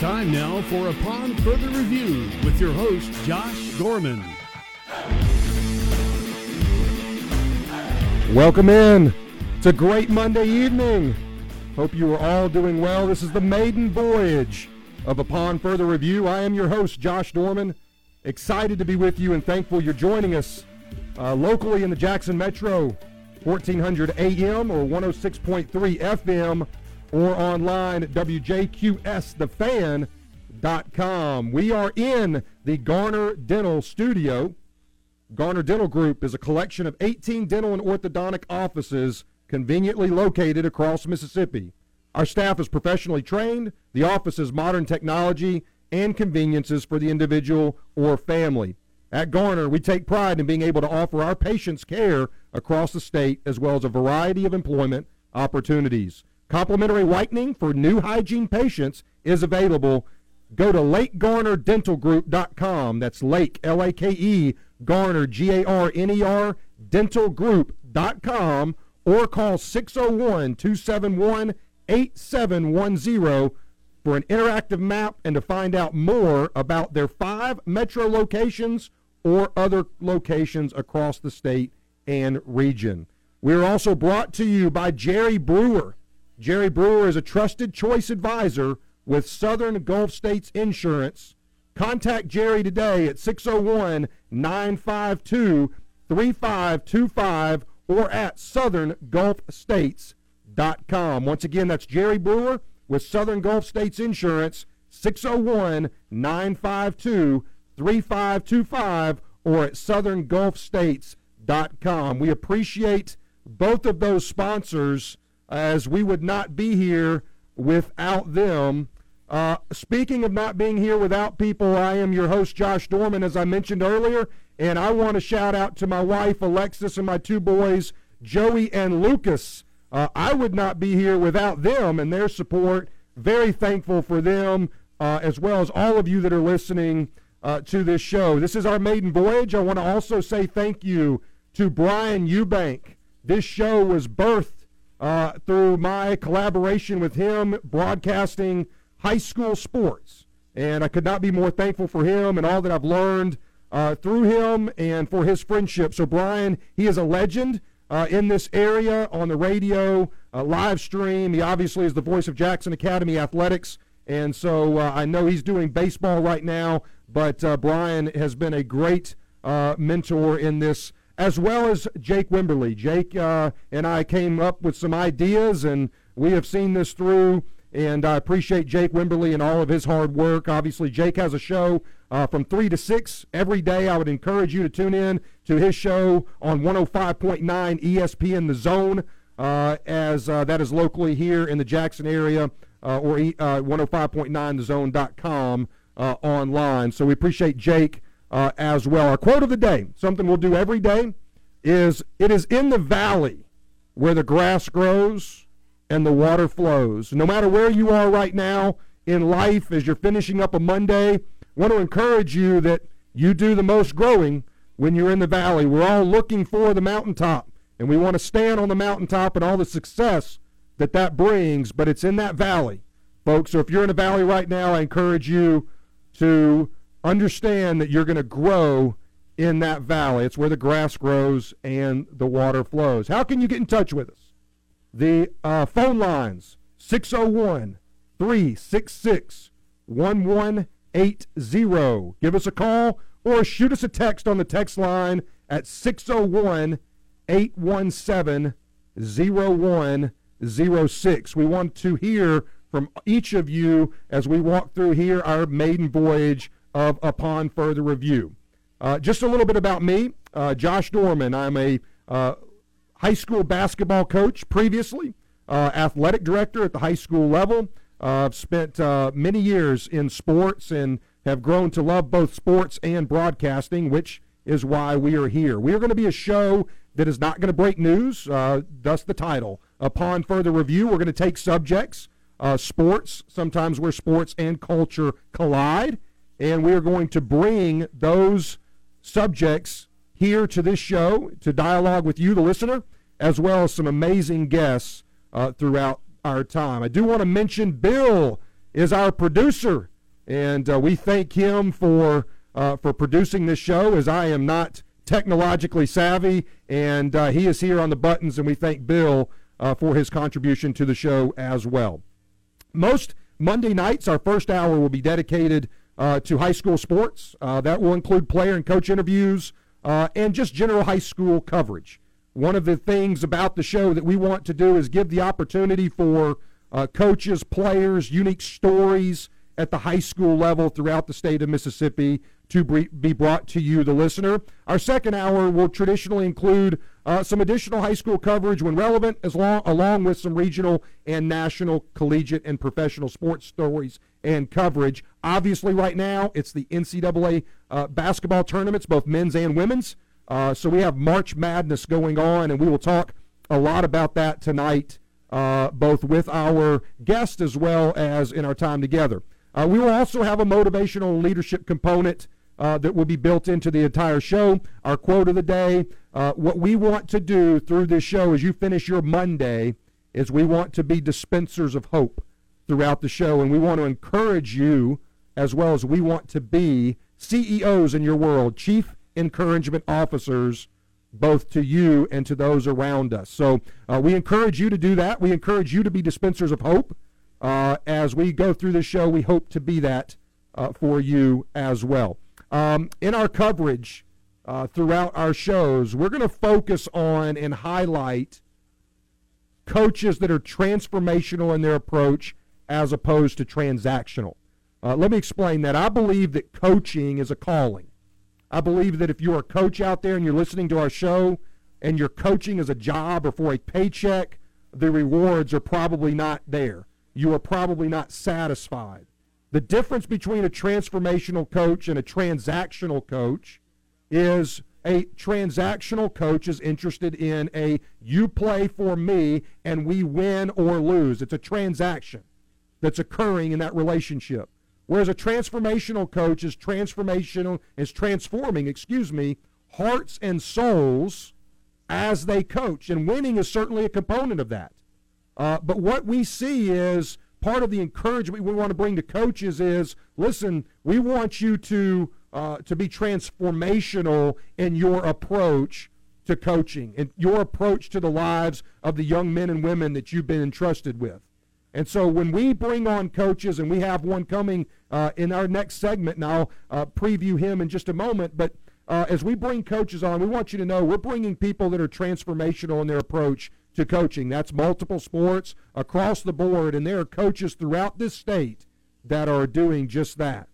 time now for Upon Further Review with your host, Josh Dorman. Welcome in. It's a great Monday evening. Hope you are all doing well. This is the maiden voyage of Upon Further Review. I am your host, Josh Dorman. Excited to be with you and thankful you're joining us uh, locally in the Jackson Metro, 1400 AM or 106.3 FM or online at WJQSTheFan.com. We are in the Garner Dental Studio. Garner Dental Group is a collection of 18 dental and orthodontic offices conveniently located across Mississippi. Our staff is professionally trained, the office is modern technology and conveniences for the individual or family. At Garner, we take pride in being able to offer our patients care across the state as well as a variety of employment opportunities. Complimentary whitening for new hygiene patients is available. Go to lakegarnerdentalgroup.com. That's Lake, L A K E, Garner, G A R N E R, dentalgroup.com, or call 601 271 8710 for an interactive map and to find out more about their five metro locations or other locations across the state and region. We are also brought to you by Jerry Brewer. Jerry Brewer is a trusted choice advisor with Southern Gulf States Insurance. Contact Jerry today at 601 952 3525 or at southerngulfstates.com. Once again, that's Jerry Brewer with Southern Gulf States Insurance, 601 952 3525 or at southerngulfstates.com. We appreciate both of those sponsors as we would not be here without them. Uh, speaking of not being here without people, I am your host, Josh Dorman, as I mentioned earlier, and I want to shout out to my wife, Alexis, and my two boys, Joey and Lucas. Uh, I would not be here without them and their support. Very thankful for them, uh, as well as all of you that are listening uh, to this show. This is our maiden voyage. I want to also say thank you to Brian Eubank. This show was birthed uh, through my collaboration with him broadcasting high school sports. And I could not be more thankful for him and all that I've learned uh, through him and for his friendship. So, Brian, he is a legend uh, in this area on the radio, uh, live stream. He obviously is the voice of Jackson Academy Athletics. And so uh, I know he's doing baseball right now, but uh, Brian has been a great mentor in this as well as Jake Wimberly. Jake uh, and I came up with some ideas, and we have seen this through. And I appreciate Jake Wimberly and all of his hard work. Obviously, Jake has a show uh, from 3 to 6 every day. I would encourage you to tune in to his show on 105.9 ESPN The Zone, uh, as uh, that is locally here in the Jackson area, uh, or 105.9thezone.com uh, online. So we appreciate Jake uh, as well. Our quote of the day, something we'll do every day, is It is in the valley where the grass grows and the water flows. No matter where you are right now in life, as you're finishing up a Monday, I want to encourage you that you do the most growing when you're in the valley. We're all looking for the mountaintop, and we want to stand on the mountaintop and all the success that that brings, but it's in that valley, folks. So if you're in a valley right now, I encourage you to understand that you're going to grow in that valley. It's where the grass grows and the water flows. How can you get in touch with us? The uh, phone lines 601 366 1180. Give us a call or shoot us a text on the text line at 601 817 0106. We want to hear from each of you as we walk through here our maiden voyage of Upon Further Review. Uh, just a little bit about me. Uh, Josh Dorman. I'm a uh, high school basketball coach previously, uh, athletic director at the high school level. Uh, I've spent uh, many years in sports and have grown to love both sports and broadcasting, which is why we are here. We are going to be a show that is not going to break news, thus the title. Upon further review, we're going to take subjects, sports, sometimes where sports and culture collide, and we are going to bring those subjects here to this show to dialogue with you, the listener, as well as some amazing guests uh, throughout our time. I do want to mention Bill is our producer and uh, we thank him for uh, for producing this show. As I am not technologically savvy, and uh, he is here on the buttons, and we thank Bill uh, for his contribution to the show as well. Most Monday nights, our first hour will be dedicated Uh, to high school sports. Uh, that will include player and coach interviews uh, and just general high school coverage. One of the things about the show that we want to do is give the opportunity for uh, coaches, players, unique stories at the high school level throughout the state of Mississippi to be brought to you, the listener. Our second hour will traditionally include uh, some additional high school coverage when relevant, as long, along with some regional and national collegiate and professional sports stories and coverage. Obviously, right now, it's the NCAA uh, basketball tournaments, both men's and women's. Uh, so we have March Madness going on, and we will talk a lot about that tonight, uh, both with our guest as well as in our time together. Uh, we will also have a motivational leadership component uh, that will be built into the entire show. Our quote of the day uh, what we want to do through this show as you finish your Monday is we want to be dispensers of hope throughout the show, and we want to encourage you as well as we want to be CEOs in your world, chief encouragement officers, both to you and to those around us. So uh, we encourage you to do that. We encourage you to be dispensers of hope. Uh, as we go through the show, we hope to be that uh, for you as well. Um, in our coverage uh, throughout our shows, we're going to focus on and highlight coaches that are transformational in their approach as opposed to transactional. Uh, let me explain that. I believe that coaching is a calling. I believe that if you're a coach out there and you're listening to our show and you're coaching as a job or for a paycheck, the rewards are probably not there. You are probably not satisfied. The difference between a transformational coach and a transactional coach is a transactional coach is interested in a you play for me and we win or lose. It's a transaction that's occurring in that relationship. Whereas a transformational coach is transformational is transforming, excuse me, hearts and souls as they coach. And winning is certainly a component of that. Uh, but what we see is part of the encouragement we want to bring to coaches is listen, we want you to uh, to be transformational in your approach to coaching and your approach to the lives of the young men and women that you've been entrusted with. And so when we bring on coaches, and we have one coming uh, in our next segment, and I'll uh, preview him in just a moment, but uh, as we bring coaches on, we want you to know we're bringing people that are transformational in their approach to coaching. That's multiple sports across the board, and there are coaches throughout this state that are doing just that.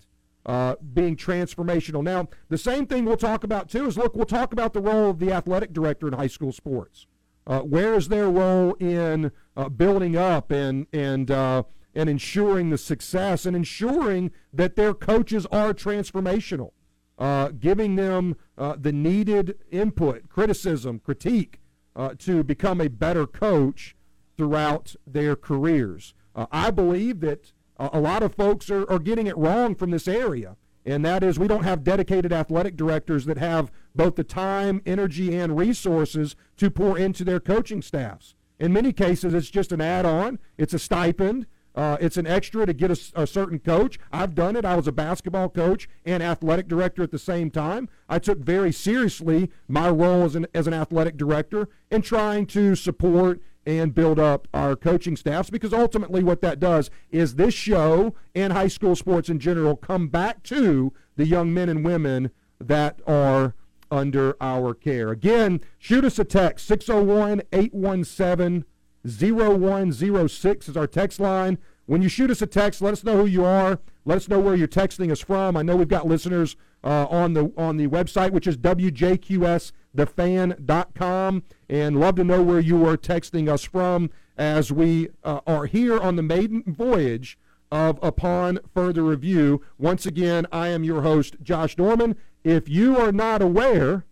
Uh, being transformational. Now, the same thing we'll talk about too is look, we'll talk about the role of the athletic director in high school sports. Uh, where is their role in uh, building up and and uh, and ensuring the success and ensuring that their coaches are transformational, uh, giving them uh, the needed input, criticism, critique, uh, to become a better coach throughout their careers. Uh, I believe that a lot of folks are, are getting it wrong from this area, and that is we don't have dedicated athletic directors that have both the time, energy, and resources to pour into their coaching staffs. In many cases, it's just an add on, it's a stipend, uh, it's an extra to get a, a, certain coach. I've done it. I was a basketball coach and athletic director at the same time. I took very seriously my role as an, as an athletic director in trying to support and build up our coaching staffs because ultimately what that does is this show and high school sports in general come back to the young men and women that are under our care. Again, shoot us a text 601 817 0106 is our text line. When you shoot us a text, let us know who you are. Let us know where you're texting us from. I know we've got listeners uh, on the on the website, which is wjqsthefan.com, and love to know where you are texting us from as we uh, are here on the maiden voyage of Upon Further Review. Once again, I am your host, Josh Dorman. If you are not aware,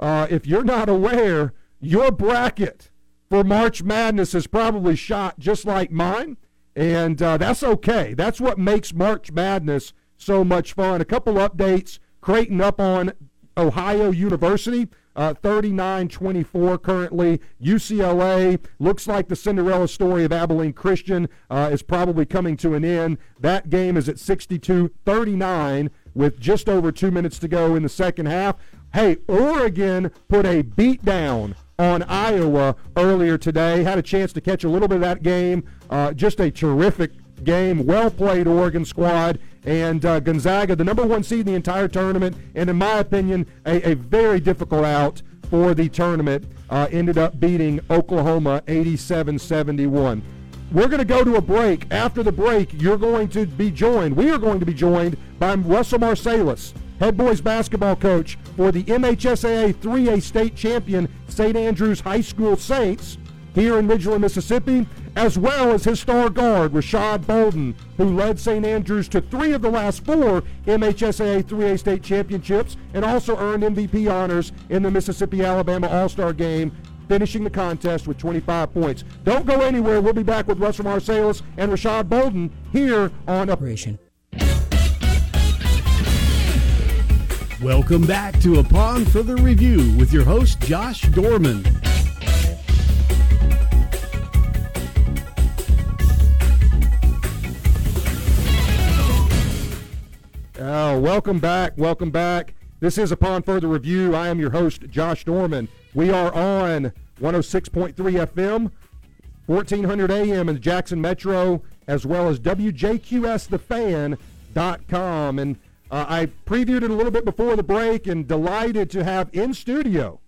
uh, if you're not aware, your bracket for March Madness is probably shot just like mine, and uh, that's okay. That's what makes March Madness so much fun. A couple updates. Creighton up on Ohio University. uh, 39-24 currently. UCLA looks like the Cinderella story of Abilene Christian uh, is probably coming to an end. That game is at 62-39 with just over two minutes to go in the second half. Hey, Oregon put a beat down on Iowa earlier today. Had a chance to catch a little bit of that game. Uh, just a terrific game. Well played, Oregon squad. And uh, Gonzaga, the number one seed in the entire tournament, and in my opinion, a, a very difficult out for the tournament, uh, ended up beating Oklahoma 87 71. We're going to go to a break. After the break, you're going to be joined. We are going to be joined by Russell Marsalis, head boys basketball coach for the MHSAA 3A state champion St. Andrews High School Saints here in Ridgeland, Mississippi, as well as his star guard, Rashad Bolden, who led St. Andrews to three of the last four MHSAA 3A state championships and also earned MVP honors in the Mississippi Alabama All Star game finishing the contest with 25 points. Don't go anywhere. We'll be back with Russell Marsalis and Rashad Bolden here on Operation. Welcome back to Upon Further Review with your host, Josh Dorman. Oh, welcome back. Welcome back. This is Upon Further Review. I am your host, Josh Dorman. We are on 106.3 FM, 1400 AM in the Jackson Metro, as well as WJQSTheFan.com. And uh, I previewed it a little bit before the break and delighted to have in studio,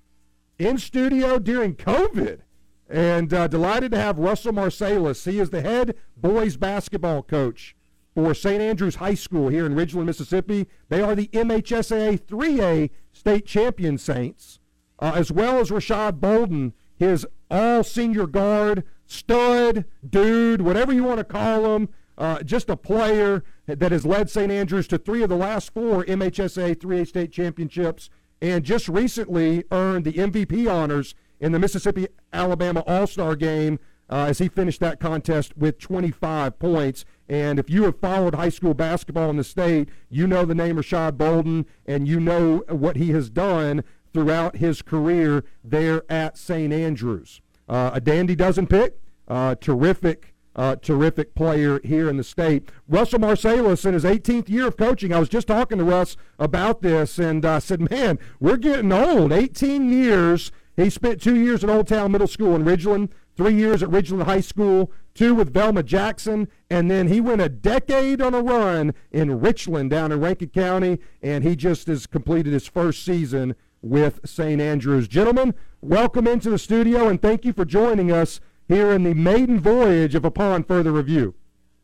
in studio during COVID, and uh, delighted to have Russell Marsalis. He is the head boys basketball coach for St. Andrews High School here in Ridgeland, Mississippi. They are the MHSAA 3A state champion Saints uh, as well as Rashad Bolden, his all senior guard, stud, dude, whatever you want to call him, uh, just a player that has led St. Andrews to three of the last four MHSA 3A state championships and just recently earned the MVP honors in the Mississippi Alabama All Star game uh, as he finished that contest with 25 points. And if you have followed high school basketball in the state, you know the name Rashad Bolden and you know what he has done throughout his career there at St. Andrews. Uh, a dandy dozen pick, uh, terrific. Uh, terrific player here in the state. Russell Marsalis in his 18th year of coaching. I was just talking to Russ about this, and I uh, said, "Man, we're getting old. 18 years. He spent two years at Olde Towne Middle School in Ridgeland, three years at Ridgeland High School, two with Velma Jackson, and then he went a decade on a run in Richland down in Rankin County, and he just has completed his first season with St. Andrews. Gentlemen, welcome into the studio and thank you for joining us here in the maiden voyage of Upon Further Review.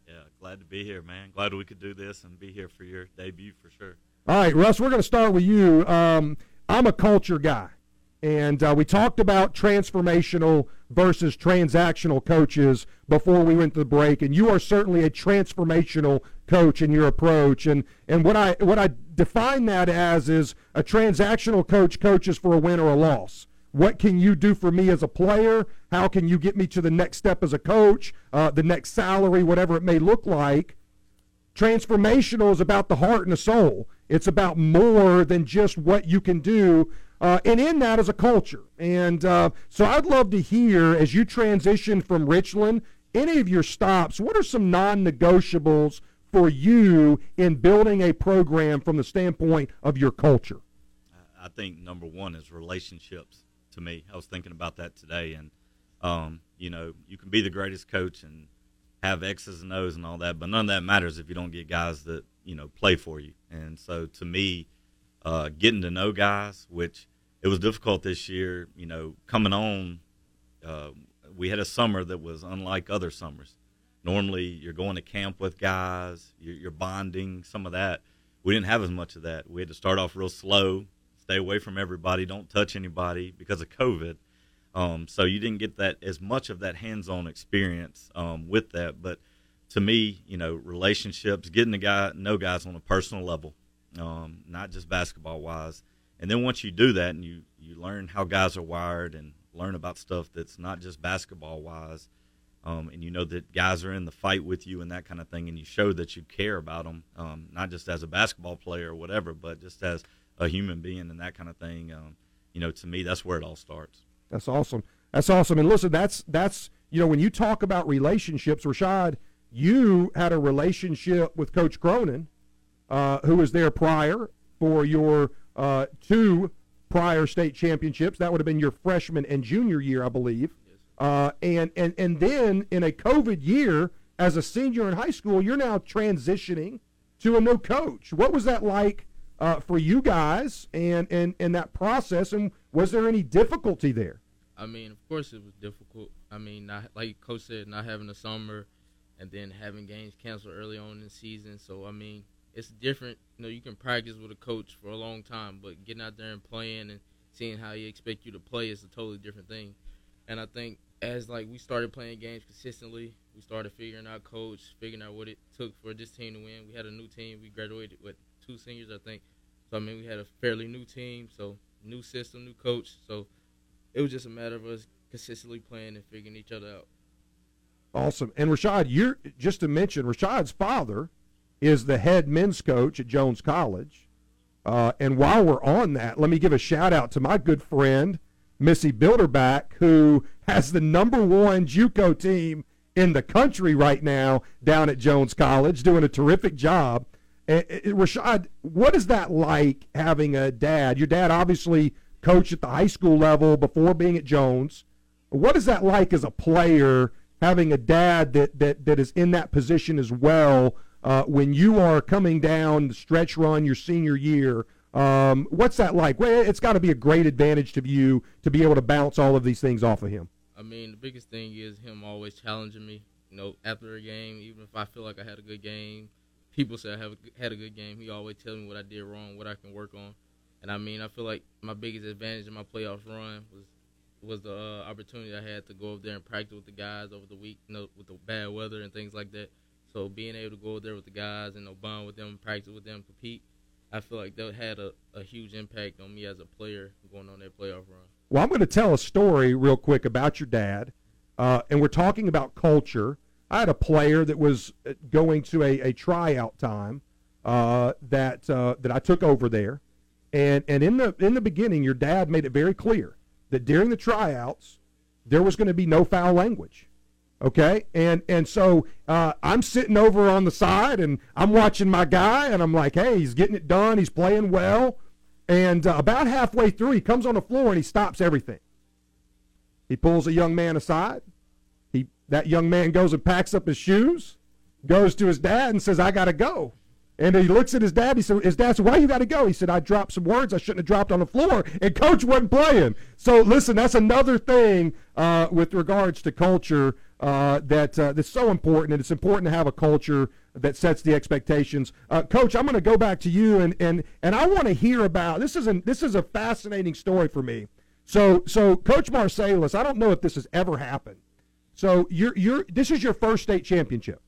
Yeah, glad to be here, man. Glad we could do this and be here for your debut for sure. All right, Russ, we're going to start with you. Um, I'm a culture guy, and uh, we talked about transformational versus transactional coaches before we went to the break, and you are certainly a transformational coach in your approach. And and what I what I define that as is a transactional coach coaches for a win or a loss. What can you do for me as a player? How can you get me to the next step as a coach, uh, the next salary, whatever it may look like? Transformational is about the heart and the soul. It's about more than just what you can do. Uh, and in that is a culture. And uh, so I'd love to hear as you transition from Richland, any of your stops, what are some non negotiables for you in building a program from the standpoint of your culture? I think number one is relationships to me. I was thinking about that today. And, um, you know, you can be the greatest coach and have X's and O's and all that, but none of that matters if you don't get guys that, you know, play for you. And so to me, uh, getting to know guys, which it was difficult this year, you know, coming on, uh, we had a summer that was unlike other summers normally you're going to camp with guys, you're, you're, bonding, some of that. We didn't have as much of that. We had to start off real slow, stay away from everybody, don't touch anybody because of COVID. Um, so you didn't get that as much of that hands-on experience um, with that. But to me, you know, relationships, getting to guy know guys on a personal level, um, not just basketball wise. And then once you do that and you you learn how guys are wired and learn about stuff that's not just basketball wise um, and you know that guys are in the fight with you and that kind of thing, and you show that you care about them, um, not just as a basketball player or whatever, but just as a human being and that kind of thing. Um, you know, to me, that's where it all starts. That's awesome. That's awesome. And listen, that's that's you know when you talk about relationships, Rashad, you had a relationship with Coach Cronin, uh, who was there prior for your uh, two prior state championships. That would have been your freshman and junior year, I believe. Uh, and and and then in a COVID year, as a senior in high school, you're now transitioning to a new coach. What was that like uh, for you guys and, and and that process? And was there any difficulty there? I mean, of course, it was difficult. I mean, not like Coach said, not having a summer, and then having games canceled early on in the season. So I mean, it's different. You know, you can practice with a coach for a long time, but getting out there and playing and seeing how he expect you to play is a totally different thing. And I think as like we started playing games consistently, we started figuring out coach, figuring out what it took for this team to win. We had a new team. We graduated with two seniors, I think. So I mean, we had a fairly new team, so new system, new coach. So it was just a matter of us consistently playing and figuring each other out. Awesome. And Rashad, you're just to mention, Rashad's father is the head men's coach at Jones College. Uh, and while we're on that, let me give a shout out to my good friend Missy Bilderback, who has the number one JUCO team in the country right now down at Jones College, doing a terrific job. And, and Rashad, what is that like having a dad? Your dad obviously coached at the high school level before being at Jones. What is that like as a player having a dad that that, that is in that position as well? uh, when you are coming down the stretch run your senior year. Um, what's that like? Well, it's got to be a great advantage to you to be able to bounce all of these things off of him. I mean, the biggest thing is him always challenging me. You know, after a game, even if I feel like I had a good game, people say I have a, had a good game. He always tells me what I did wrong, what I can work on. And I mean, I feel like my biggest advantage in my playoff run was was the uh, opportunity I had to go up there and practice with the guys over the week, you know, with the bad weather and things like that. So being able to go up there with the guys and bond with them, practice with them, compete, I feel like that had a, a huge impact on me as a player going on that playoff run. Well, I'm going to tell a story real quick about your dad, uh, and we're talking about culture. I had a player that was uh, going to a, a tryout time uh, that uh, that I took over there, and and in the in the beginning, your dad made it very clear that during the tryouts there was going to be no foul language. Okay, and and so uh, I'm sitting over on the side and I'm watching my guy and I'm like, hey, he's getting it done. He's playing well. And uh, about halfway through, he comes on the floor and he stops everything. He pulls a young man aside. That young man goes and packs up his shoes, goes to his dad and says, I got to go. And he looks at his dad. He said, "His dad said, why you got to go?" He said, "I dropped some words I shouldn't have dropped on the floor, and coach wasn't playing." So listen, that's another thing uh, with regards to culture uh, that uh, that's so important, and it's important to have a culture that sets the expectations. Uh, Coach, I'm going to go back to you, and and and I want to hear about this. Is a, this is a fascinating story for me. So so Coach Marsalis, I don't know if this has ever happened. So you're you're this is your first state championship.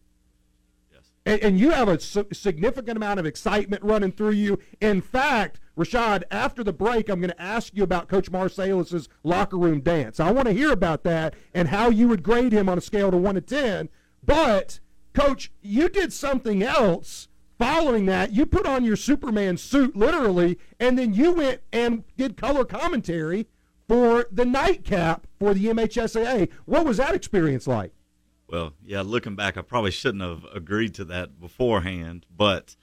And, and you have a su- significant amount of excitement running through you. In fact, Rashad, after the break, I'm going to ask you about Coach Marsalis's locker room dance. I want to hear about that and how you would grade him on a scale to 1 to 10. But, Coach, you did something else following that. You put on your Superman suit, literally, and then you went and did color commentary for the nightcap for the MHSAA. What was that experience like? Well, yeah, looking back, I probably shouldn't have agreed to that beforehand, but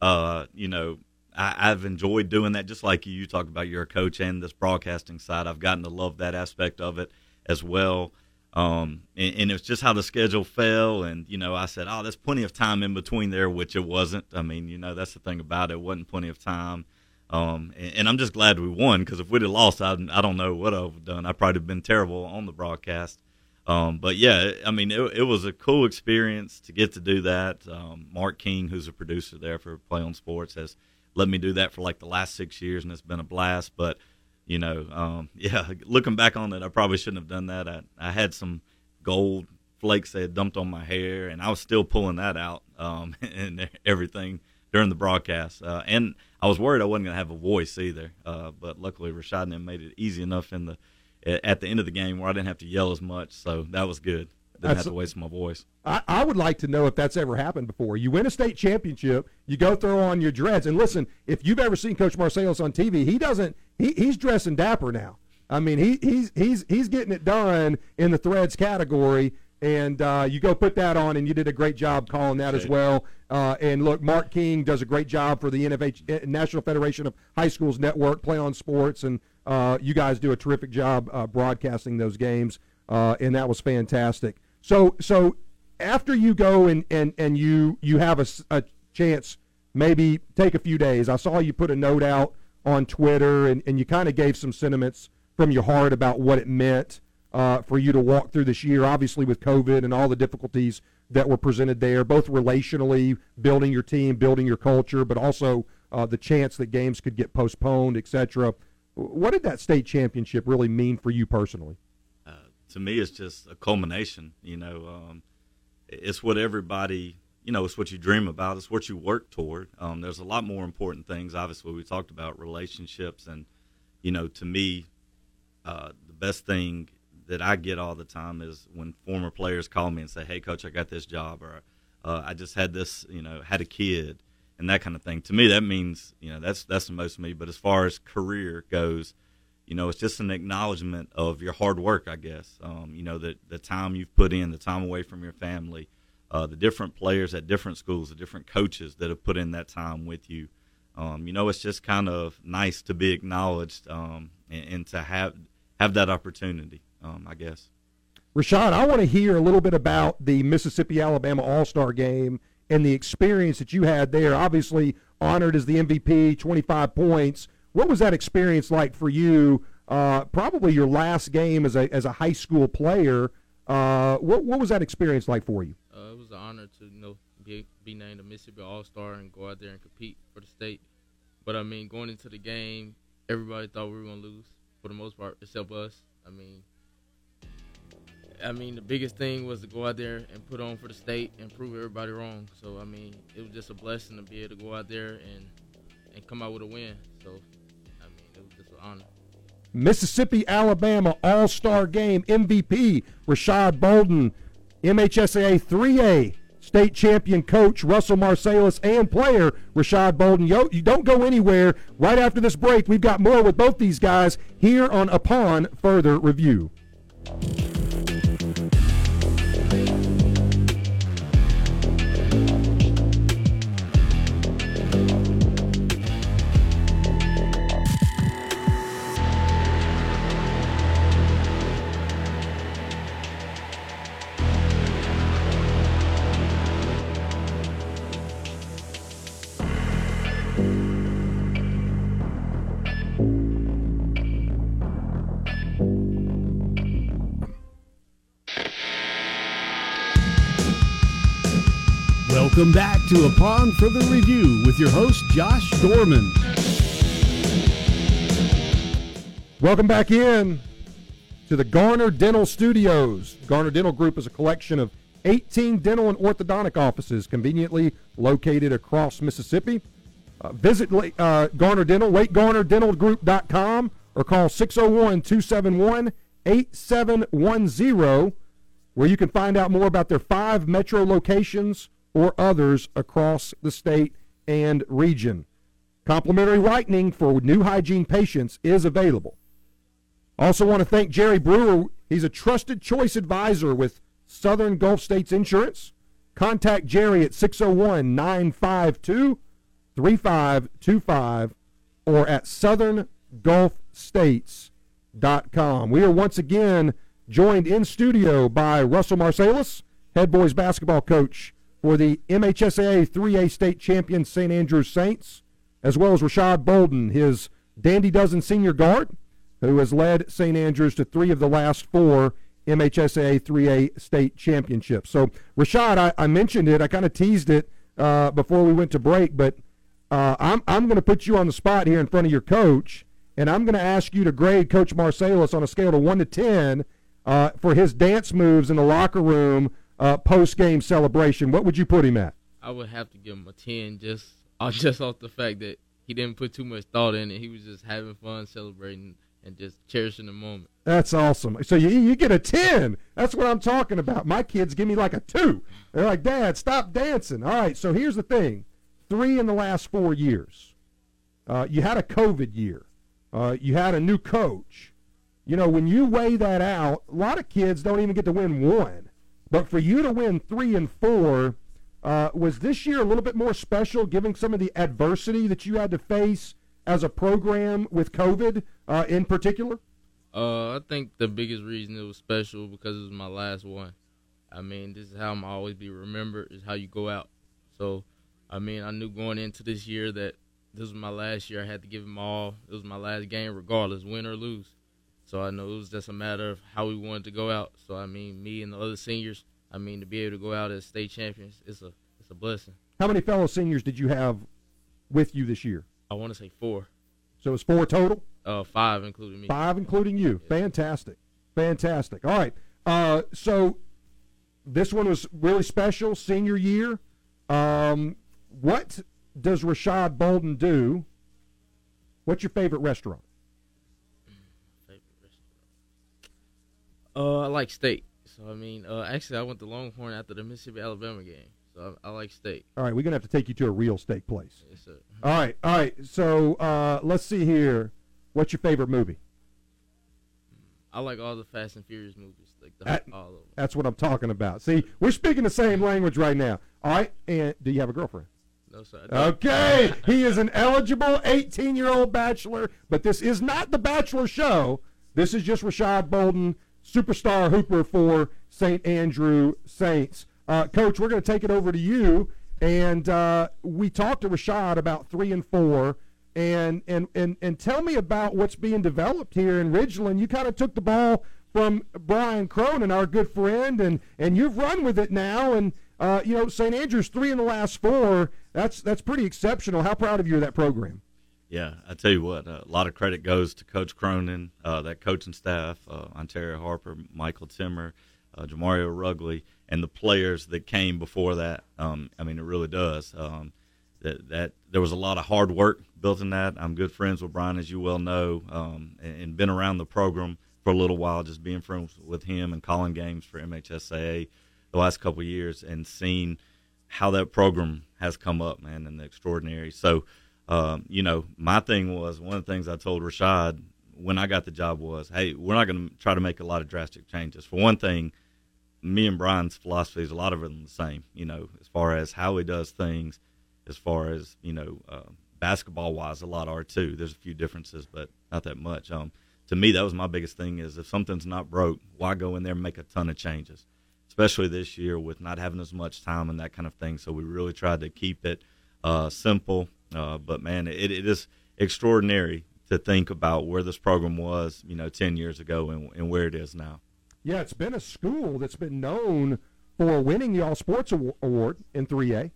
uh, you know, I, have enjoyed doing that. Just like you, you talk about your coach and this broadcasting side, I've gotten to love that aspect of it as well. Um, and, and it's just how the schedule fell, and you know, I said, oh, there's plenty of time in between there, which it wasn't. I mean, you know, that's the thing about it; it wasn't plenty of time. Um, and, and, I'm just glad we won because if we'd have lost, I, I don't know what I've done. I probably have been terrible on the broadcast. Um, but yeah, I mean, it, it, was a cool experience to get to do that. Um, Mark King, who's a producer there for Play on Sports, has let me do that for like the last six years, and it's been a blast. But you know, um, yeah, looking back on it, I probably shouldn't have done that. I, I had some gold flakes they had dumped on my hair, and I was still pulling that out um, and everything during the broadcast. Uh, and I was worried I wasn't going to have a voice either. Uh, but luckily, Rashad and them made it easy enough in the at the end of the game where I didn't have to yell as much. So that was good. Didn't that's, have to waste my voice. I, I, would like to know if that's ever happened before. You win a state championship, you go throw on your dreads, and listen, if you've ever seen Coach Marsalis on TV, he doesn't he, he's dressing dapper now. I mean, he, he's he's he's getting it done in the threads category, and uh, you go put that on, and you did a great job calling that as well. Uh, and look, Mark King does a great job for the NFH eh, National Federation of High Schools Network, Play on Sports, and uh, you guys do a terrific job uh, broadcasting those games, uh, and that was fantastic. So so after you go and and and you you have a, a chance, maybe take a few days. I saw you put a note out on Twitter, and, and you kind of gave some sentiments from your heart about what it meant uh, for you to walk through this year, obviously with COVID and all the difficulties that were presented there, both relationally, building your team, building your culture, but also uh, the chance that games could get postponed, etc. What did that state championship really mean for you personally? Uh, to me, it's just a culmination. You know, um, it's what everybody, you know, it's what you dream about. It's what you work toward. Um, there's a lot more important things. Obviously, we talked about relationships, and you know, to me, uh, the best thing that I get all the time is when former players call me and say, "Hey, coach, I got this job," or uh, "I just had this, you know, had a kid," and that kind of thing. To me, that means you know that's that's the most me. But as far as career goes, you know, it's just an acknowledgement of your hard work, I guess. Um, you know, the the time you've put in, the time away from your family, uh, the different players at different schools, the different coaches that have put in that time with you. Um, you know, it's just kind of nice to be acknowledged um, and, and to have have that opportunity, um, I guess. Rashad, I want to hear a little bit about the Mississippi Alabama All Star game and the experience that you had there. Obviously, honored as the MVP, 25 points. What was that experience like for you? Uh, probably your last game as a as a high school player. Uh, what what was that experience like for you? Uh, it was an honor to you know be be named a Mississippi All Star and go out there and compete for the state. But I mean, going into the game, everybody thought we were gonna lose for the most part, except us. I mean, I mean, the biggest thing was to go out there and put on for the state and prove everybody wrong. So I mean, it was just a blessing to be able to go out there and and come out with a win. So I mean, it was just an honor. Mississippi Alabama All Star Game MVP Rashad Bolden, MHSAA 3A state champion coach Russell Marsalis and player Rashad Bolden. Yo, you don't go anywhere. Right after this break, we've got more with both these guys here on Upon Further Review. To Upon Further Review with your host, Josh Dorman. Welcome back in to the Garner Dental Studios. Garner Dental Group is a collection of 18 dental and orthodontic offices conveniently located across Mississippi. Uh, visit uh, Garner Dental, lakegarnerdentalgroup.com, or call 601 271 8710, where you can find out more about their five metro locations or others across the state and region. Complimentary whitening for new hygiene patients is available. Also, want to thank Jerry Brewer. He's a trusted choice advisor with Southern Gulf States Insurance. Contact Jerry at 601 952 3525 or at southerngulfstates.com. We are once again joined in studio by Russell Marsalis, head boys basketball coach for the MHSAA 3A state champion St. Andrews Saints, as well as Rashad Bolden, his Dandy Dozen senior guard, who has led St. Andrews to three of the last four MHSAA 3A state championships. So, Rashad, I, I mentioned it, I kind of teased it uh, before we went to break, but uh, I'm, I'm going to put you on the spot here in front of your coach, and I'm going to ask you to grade Coach Marsalis on a scale of 1 to 10 uh, for his dance moves in the locker room uh, post game celebration, what would you put him at? I would have to give him a ten, just uh, just off the fact that he didn't put too much thought in it. He was just having fun, celebrating, and just cherishing the moment. That's awesome. So you you get a ten. That's what I'm talking about. My kids give me like a two. They're like, Dad, stop dancing. All right. So here's the thing: three in the last four years. Uh, you had a COVID year. Uh, you had a new coach. You know, when you weigh that out, a lot of kids don't even get to win one. But for you to win three and four, uh, was this year a little bit more special, given some of the adversity that you had to face as a program with COVID uh, in particular? Uh, I think the biggest reason it was special because it was my last one. I mean, this is how I'm always be remembered is how you go out. So, I mean, I knew going into this year that this was my last year. I had to give them all. It was my last game, regardless, win or lose. So I know it was just a matter of how we wanted to go out. So I mean, me and the other seniors, I mean, to be able to go out as state champions, it's a it's a blessing. How many fellow seniors did you have with you this year? I want to say four. So it's four total. Uh, five including me. Five including you. Yeah. Fantastic, fantastic. All right. Uh, so this one was really special, senior year. Um, what does Rashad Bolden do? What's your favorite restaurant? Uh, I like steak. So I mean, uh, actually, I went to Longhorn after the Mississippi Alabama game. So I, I, like steak. All right, we're gonna have to take you to a real steak place. Yes, sir. All right, all right. So uh, let's see here. What's your favorite movie? I like all the Fast and Furious movies, like the, that, all of them. That's what I'm talking about. See, we're speaking the same language right now. All right, and do you have a girlfriend? No, sir. Okay, he is an eligible 18 year old bachelor, but this is not the Bachelor show. This is just Rashad Bolden, superstar hooper for St. Andrew Saints. Uh, Coach, we're going to take it over to you. And uh, we talked to Rashad about three and four. And, and, and, and tell me about what's being developed here in Ridgeland. You kind of took the ball from Brian Cronin, our good friend, and, and you've run with it now. And uh, you know, St. Andrews three in the last four. That's that's pretty exceptional. How proud of you of that program? Yeah, I tell you what, uh, a lot of credit goes to Coach Cronin, uh, that coaching staff, uh, Ontario Harper, Michael Timmer, uh, Jamario Rugley, and the players that came before that. Um, I mean, it really does. Um, that, that there was a lot of hard work built in that. I'm good friends with Brian, as you well know, um, and, and, been around the program for a little while, just being friends with him and calling games for MHSAA the last couple years and seeing how that program has come up, man, and the extraordinary. So, um, you know, my thing was one of the things I told Rashad when I got the job was, hey, we're not going to try to make a lot of drastic changes. For one thing, me and Brian's philosophy is a lot of them the same. You know, as far as how he does things, as far as you know, uh, basketball wise, a lot are too. There's a few differences, but not that much. Um, to me, that was my biggest thing: is if something's not broke, why go in there and make a ton of changes? especially this year with not having as much time and that kind of thing. So we really tried to keep it uh, simple. Uh, but man, it, it is extraordinary to think about where this program was, you know, 10 years ago and, and where it is now. Yeah, it's been a school that's been known for winning the All Sports Award in 3A,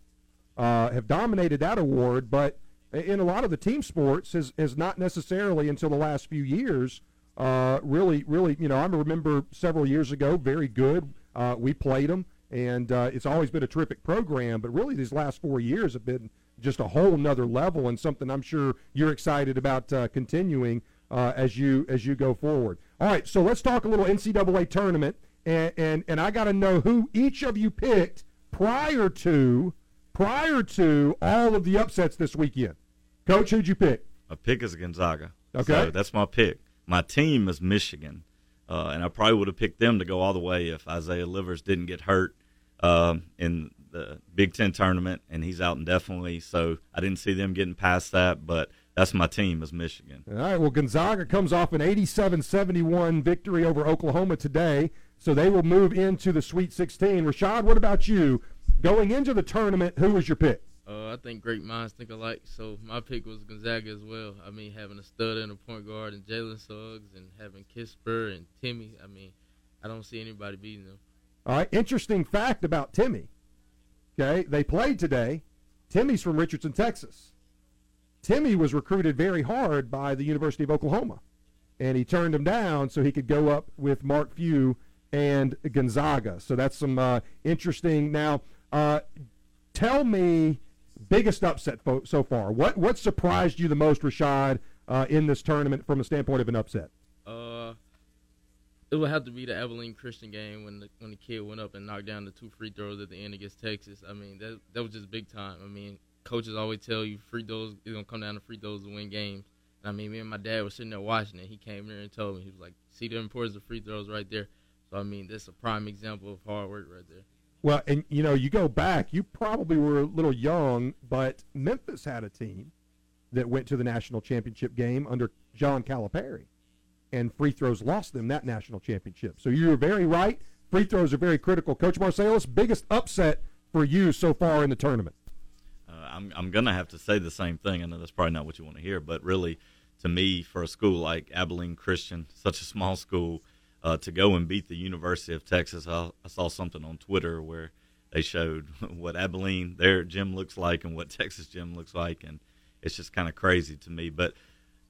uh, have dominated that award, but in a lot of the team sports has, has not necessarily until the last few years uh, really, really, you know, I remember several years ago, very good uh, we played them, and uh, it's always been a terrific program. But really, these last four years have been just a whole nother level, and something I'm sure you're excited about uh, continuing uh, as you as you go forward. All right, so let's talk a little NCAA tournament, and and, and I got to know who each of you picked prior to prior to all of the upsets this weekend. Coach, who'd you pick? My pick is Gonzaga. Okay, so that's my pick. My team is Michigan. Uh, and I probably would have picked them to go all the way if Isaiah Livers didn't get hurt um, in the Big Ten tournament, and he's out indefinitely. So I didn't see them getting past that, but that's my team is Michigan. All right. Well, Gonzaga comes off an 87-71 victory over Oklahoma today, so they will move into the Sweet 16. Rashad, what about you? Going into the tournament, who was your pick? Uh, I think great minds think alike. So my pick was Gonzaga as well. I mean, having a stud and a point guard and Jalen Suggs and having Kispert and Timme. I mean, I don't see anybody beating them. All right. Interesting fact about Timme. Okay, they played today. Timme's from Richardson, Texas. Timme was recruited very hard by the University of Oklahoma, and he turned him down so he could go up with Mark Few and Gonzaga. So that's some uh, interesting. Now, uh, tell me biggest upset so far? What what surprised you the most, Rashad, uh, in this tournament from the standpoint of an upset? Uh, it would have to be the Abilene Christian game when the when the kid went up and knocked down the two free throws at the end against Texas. I mean, that that was just big time. I mean, coaches always tell you free throws is gonna come down to free throws to win games, And I mean, me and my dad were sitting there watching it. He came there and told me he was like, "See the importance of free throws right there." So I mean, that's a prime example of hard work right there. Well, and you know, you go back, you probably were a little young, but Memphis had a team that went to the national championship game under John Calipari, and free throws lost them that national championship. So you're very right. Free throws are very critical. Coach Marsalis, biggest upset for you so far in the tournament? Uh, I'm I'm gonna have to say the same thing. I know that's probably not what you want to hear, but really, to me, for a school like Abilene Christian, such a small school, uh, to go and beat the University of Texas, I, I saw something on Twitter where they showed what Abilene their gym looks like and what Texas gym looks like, and it's just kind of crazy to me. But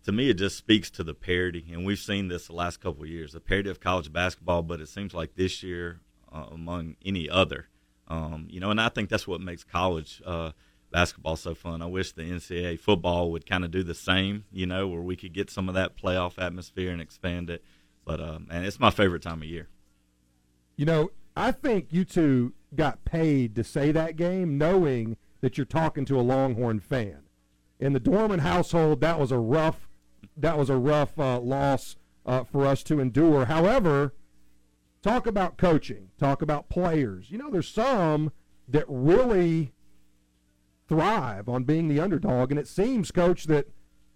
to me, it just speaks to the parity, and we've seen this the last couple of years, the parity of college basketball. But it seems like this year, uh, among any other, um, you know, and I think that's what makes college uh, basketball so fun. I wish the NCAA football would kind of do the same, you know, where we could get some of that playoff atmosphere and expand it. But um, and it's my favorite time of year. You know, I think you two got paid to say that game, knowing that you're talking to a Longhorn fan. In the Dorman household, that was a rough, that was a rough uh, loss uh, for us to endure. However, talk about coaching, talk about players. You know, there's some that really thrive on being the underdog, and it seems, coach, that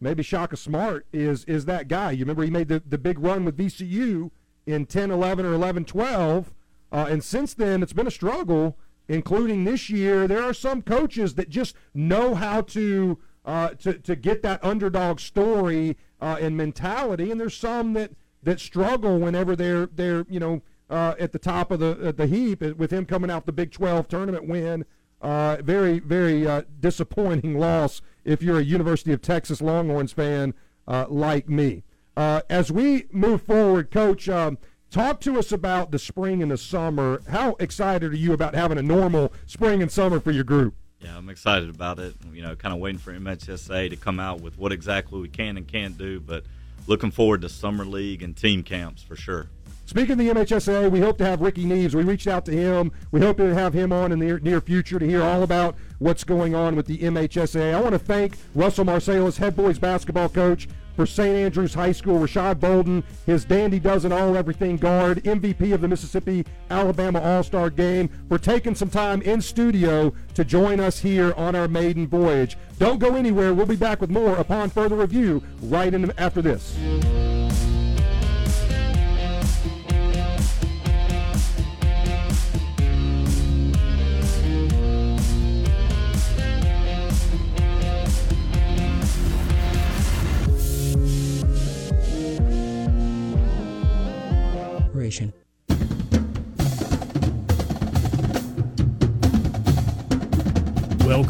maybe Shaka Smart is is that guy. You remember he made the, the big run with VCU in 10, 11, or 11, 12, uh, and since then it's been a struggle, including this year. There are some coaches that just know how to uh, to to get that underdog story uh, and mentality, and there's some that that struggle whenever they're they're you know uh, at the top of the the heap with him coming out the Big 12 tournament win. Uh, very very uh, disappointing loss if you're a University of Texas Longhorns fan uh, like me. Uh, as we move forward, Coach, um, talk to us about the spring and the summer. How excited are you about having a normal spring and summer for your group? Yeah, I'm excited about it. You know, kind of waiting for MHSA to come out with what exactly we can and can't do, but looking forward to summer league and team camps for sure. Speaking of the MHSA, we hope to have Rickey Neaves. We reached out to him. We hope to have him on in the near future to hear all about what's going on with the MHSA. I want to thank Russell Marsalis, head boys basketball coach for St. Andrews High School, Rashad Bolden, his dandy dozen all everything guard, MVP of the Mississippi Alabama All Star game, for taking some time in studio to join us here on our maiden voyage. Don't go anywhere. We'll be back with more upon further review right in after this.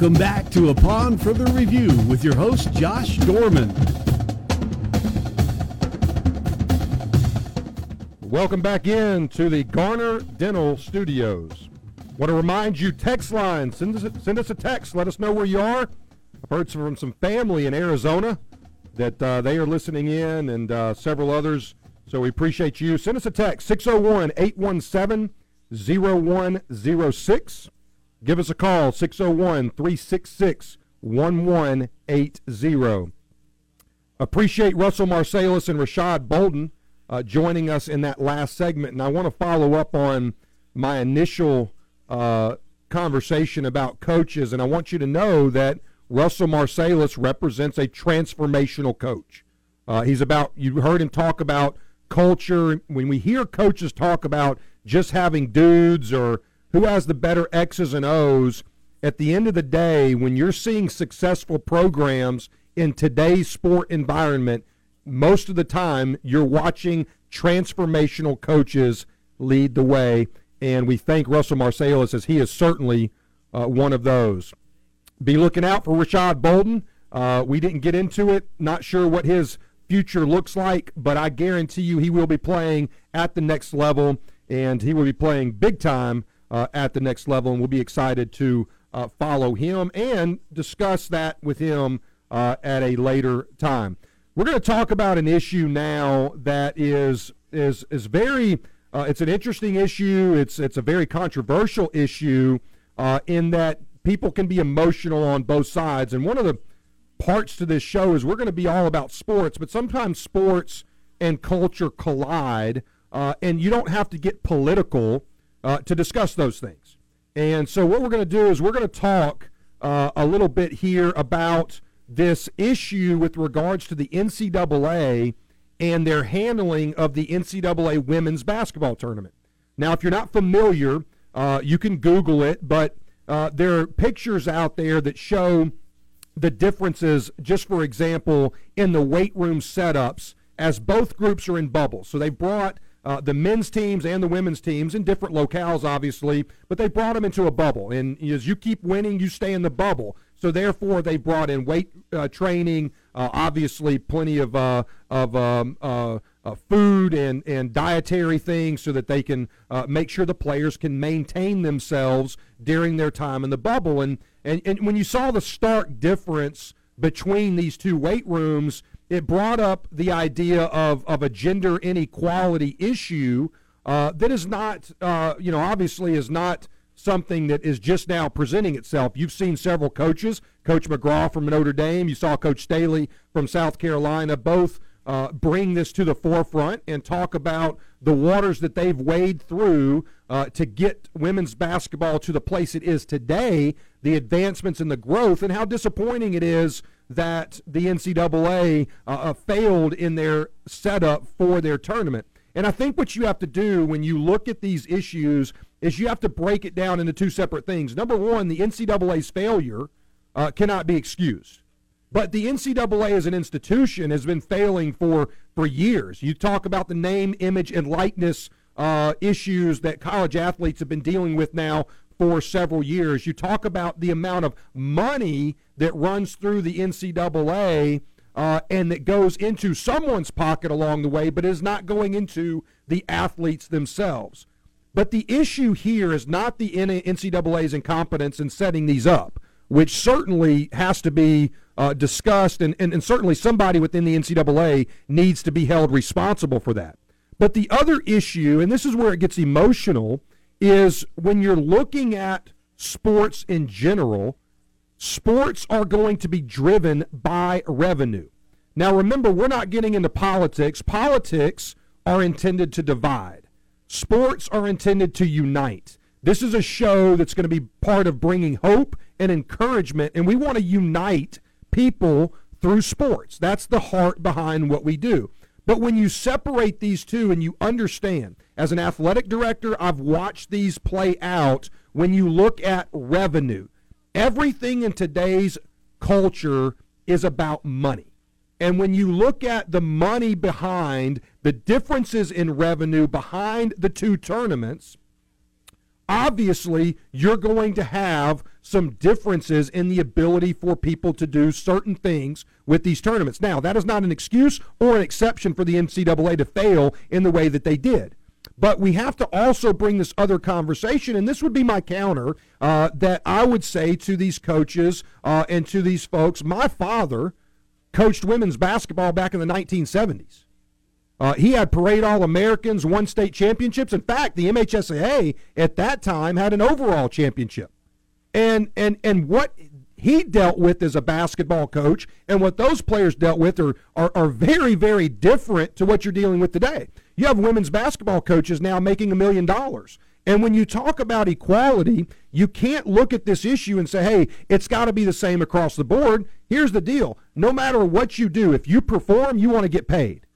Welcome back to a Upon Further Review with your host, Josh Dorman. Welcome back in to the Garner Dental Studios. Want to remind you, text line, send us, a, send us a text. Let us know where you are. I've heard from some family in Arizona that uh, they are listening in and uh, several others so we appreciate you. Send us a text 601 817 0106. Give us a call 601 366 1180. Appreciate Russell Marsalis and Rashad Bolden uh, joining us in that last segment. And I want to follow up on my initial uh, conversation about coaches. And I want you to know that Russell Marsalis represents a transformational coach. Uh, he's about, you heard him talk about culture. When we hear coaches talk about just having dudes or who has the better X's and O's, at the end of the day, when you're seeing successful programs in today's sport environment, most of the time you're watching transformational coaches lead the way. And we thank Russell Marsalis as he is certainly uh, one of those. Be looking out for Rashad Bolden. Uh, we didn't get into it. Not sure what his future looks like, but I guarantee you he will be playing at the next level, and he will be playing big time uh, at the next level, and we'll be excited to uh, follow him and discuss that with him uh, at a later time. We're going to talk about an issue now that is is is very. Uh, it's an interesting issue. It's it's a very controversial issue uh, in that people can be emotional on both sides, and one of the parts to this show is we're going to be all about sports, but sometimes sports and culture collide, uh, and you don't have to get political uh, to discuss those things. And so, what we're going to do is we're going to talk uh, a little bit here about this issue with regards to the NCAA and their handling of the NCAA women's basketball tournament. Now, if you're not familiar, uh, you can Google it, but uh, there are pictures out there that show the differences, just for example, in the weight room setups as both groups are in bubbles. So they brought uh, the men's teams and the women's teams in different locales, obviously, but they brought them into a bubble. And as you keep winning, you stay in the bubble. So therefore, they brought in weight uh, training, uh, obviously plenty of uh, of um, uh, uh, food and and dietary things, so that they can make sure the players can maintain themselves during their time in the bubble. And and and when you saw the stark difference between these two weight rooms, it brought up the idea of of a gender inequality issue that is not, you know, obviously is not something that is just now presenting itself. You've seen several coaches, Coach McGraw from Notre Dame, you saw Coach Staley from South Carolina, both uh, bring this to the forefront and talk about the waters that they've waded through uh, to get women's basketball to the place it is today, the advancements and the growth, and how disappointing it is that the NCAA uh, uh, failed in their setup for their tournament. And I think what you have to do when you look at these issues is you have to break it down into two separate things. Number one, the NCAA's failure uh, cannot be excused. But the NCAA as an institution has been failing for, for years. You talk about the name, image, and likeness uh, issues that college athletes have been dealing with now for several years. You talk about the amount of money that runs through the NCAA uh, and that goes into someone's pocket along the way, but is not going into the athletes themselves. But the issue here is not the NCAA's incompetence in setting these up, which certainly has to be uh, discussed, and, and, and certainly somebody within the NCAA needs to be held responsible for that. But the other issue, and this is where it gets emotional, is when you're looking at sports in general, sports are going to be driven by revenue. Now, remember, we're not getting into politics. Politics are intended to divide. Sports are intended to unite. This is a show that's going to be part of bringing hope and encouragement, and we want to unite people through sports. That's the heart behind what we do. But when you separate these two and you understand, as an athletic director, I've watched these play out when you look at revenue. Everything in today's culture is about money. And when you look at the money behind the differences in revenue behind the two tournaments, obviously you're going to have some differences in the ability for people to do certain things with these tournaments. Now, that is not an excuse or an exception for the NCAA to fail in the way that they did. But we have to also bring this other conversation, and this would be my counter uh, that I would say to these coaches uh, and to these folks. My father coached women's basketball back in the 1970s. Uh, he had parade All Americans, won state championships. In fact, the MHSAA at that time had an overall championship. And and and what he dealt with as a basketball coach and what those players dealt with are, are, are very, very different to what you're dealing with today. You have women's basketball coaches now making a million dollars. And when you talk about equality, you can't look at this issue and say, hey, it's got to be the same across the board. Here's the deal no matter what you do, if you perform, you want to get paid.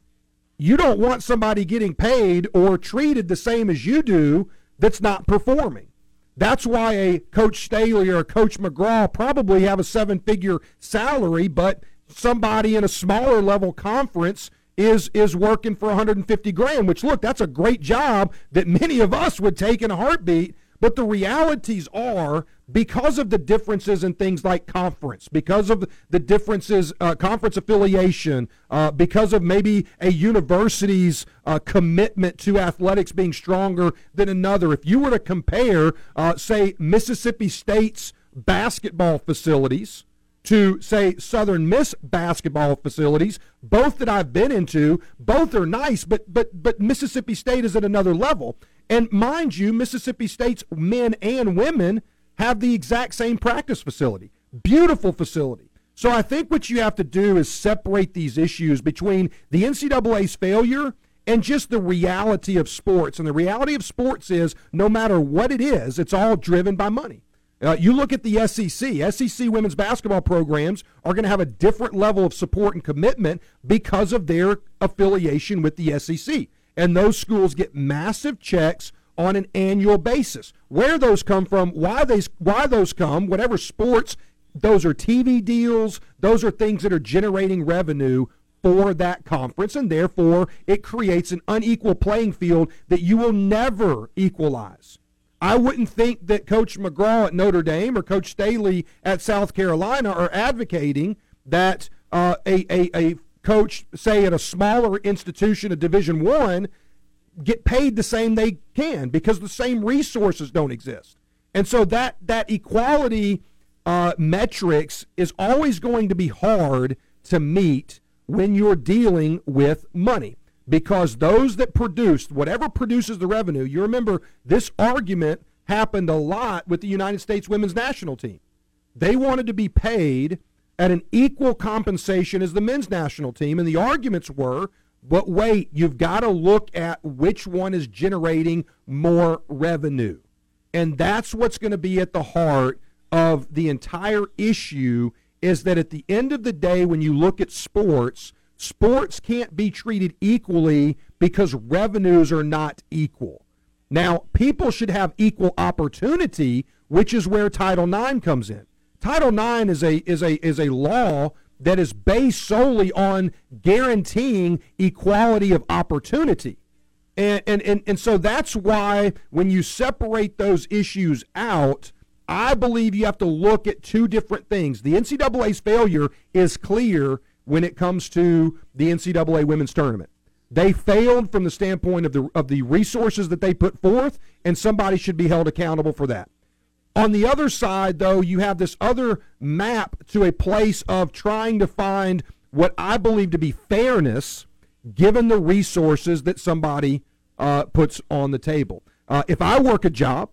You don't want somebody getting paid or treated the same as you do that's not performing. That's why a Coach Staley or a Coach McGraw probably have a seven figure salary, but somebody in a smaller level conference is is working for 150 grand, which look, that's a great job that many of us would take in a heartbeat. But the realities are because of the differences in things like conference, because of the differences, uh, conference affiliation, uh, because of maybe a university's uh, commitment to athletics being stronger than another. If you were to compare, uh, say, Mississippi State's basketball facilities to say Southern Miss basketball facilities, both that I've been into, both are nice, but but but Mississippi State is at another level. And mind you, Mississippi State's men and women have the exact same practice facility. Beautiful facility. So I think what you have to do is separate these issues between the NCAA's failure and just the reality of sports. And the reality of sports is no matter what it is, it's all driven by money. Uh, you look at the SEC, SEC women's basketball programs are going to have a different level of support and commitment because of their affiliation with the SEC. And those schools get massive checks on an annual basis. Where those come from, why they why those come, whatever sports, those are TV deals, those are things that are generating revenue for that conference, and therefore it creates an unequal playing field that you will never equalize. I wouldn't think that Coach McGraw at Notre Dame or Coach Staley at South Carolina are advocating that uh, a, a, a coach, say at a smaller institution a Division One, get paid the same they can because the same resources don't exist. And so that that equality uh, metrics is always going to be hard to meet when you're dealing with money because those that produced whatever produces the revenue, you remember this argument happened a lot with the United States women's national team. They wanted to be paid at an equal compensation as the men's national team, and the arguments were, but wait, you've got to look at which one is generating more revenue. And that's what's going to be at the heart of the entire issue is that at the end of the day, when you look at sports, sports can't be treated equally because revenues are not equal. Now, people should have equal opportunity, which is where Title IX comes in. Title IX is a is a is a law that is based solely on guaranteeing equality of opportunity. And, and, and, and so that's why when you separate those issues out, I believe you have to look at two different things. The NCAA's failure is clear when it comes to the NCAA women's tournament. They failed from the standpoint of the of the resources that they put forth, and somebody should be held accountable for that. On the other side, though, you have this other map to a place of trying to find what I believe to be fairness, given the resources that somebody uh, puts on the table. Uh, if I work a job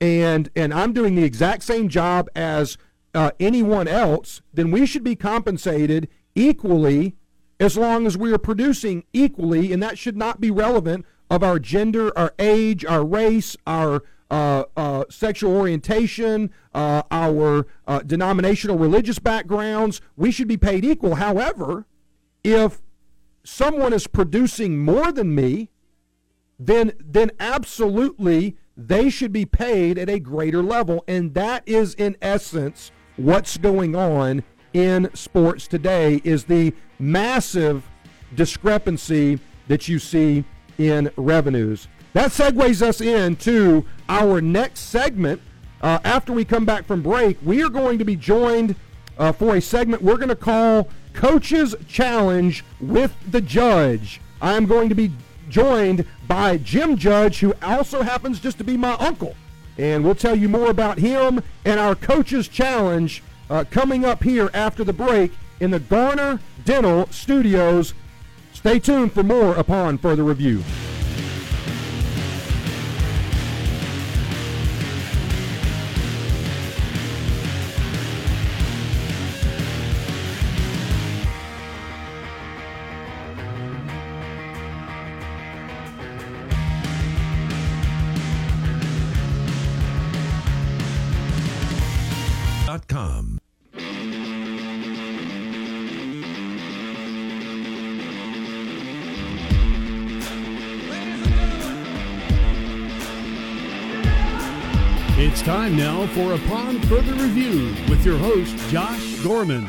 and and I'm doing the exact same job as uh, anyone else, then we should be compensated equally as long as we are producing equally, and that should not be relevant of our gender, our age, our race, our uh, uh, sexual orientation, uh, our uh, denominational religious backgrounds. We should be paid equal. However, if someone is producing more than me, then then absolutely they should be paid at a greater level, and that is in essence what's going on in sports today is the massive discrepancy that you see in revenues. That segues us into our next segment. Uh, after we come back from break, we are going to be joined uh, for a segment we're going to call Coach's Challenge with the Judge. I'm going to be joined by Jim Judge, who also happens just to be my uncle. And we'll tell you more about him and our Coach's Challenge uh, coming up here after the break in the Garner Dental Studios. Stay tuned for more upon further review. Time now for Upon Further Review with your host, Josh Dorman.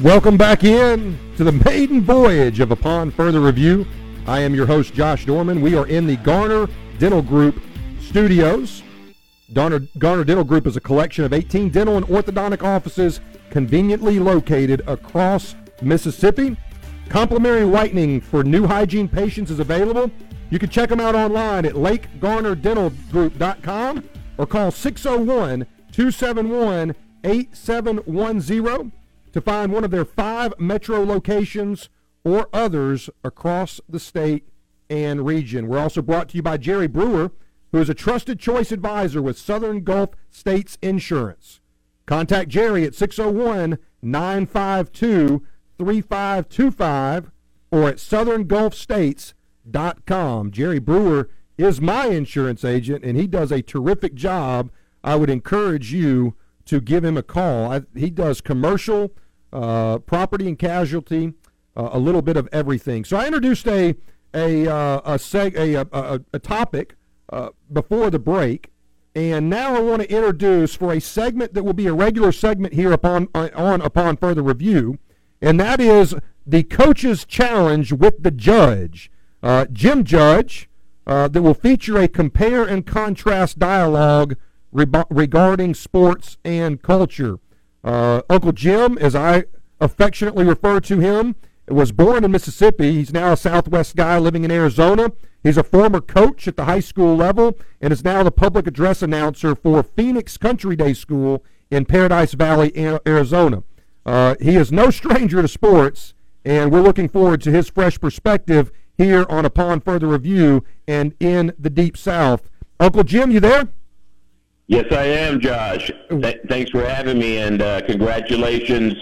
Welcome back in to the maiden voyage of Upon Further Review. I am your host, Josh Dorman. We are in the Garner Dental Group studios. Garner, Garner Dental Group is a collection of 18 dental and orthodontic offices conveniently located across Mississippi. Complimentary whitening for new hygiene patients is available you can check them out online at lakegarnerdentalgroup.com or call 601 271 8710 to find one of their five metro locations or others across the state and region. We're also brought to you by Jerry Brewer, who is a trusted choice advisor with Southern Gulf States Insurance. contact Jerry at 601 952 3525 or at southerngulfstates.com. Jerry Brewer is my insurance agent, and he does a terrific job. I would encourage you to give him a call. I, he does commercial, uh, property and casualty, uh, a little bit of everything. So I introduced a a uh, a, seg- a, a, a topic uh, before the break, and now I want to introduce for a segment that will be a regular segment here upon uh, on upon further review, and that is the coach's challenge with the judge, uh, Jim Judge, uh, that will feature a compare and contrast dialogue re- regarding sports and culture. Uh, Uncle Jim, as I affectionately refer to him, was born in Mississippi. He's now a Southwest guy living in Arizona. He's a former coach at the high school level and is now the public address announcer for Phoenix Country Day School in Paradise Valley, Arizona. Uh, he is no stranger to sports, and we're looking forward to his fresh perspective here on Upon Further Review and in the Deep South. Uncle Jim, you there? Yes, I am, Josh. Th- thanks for having me, and uh, congratulations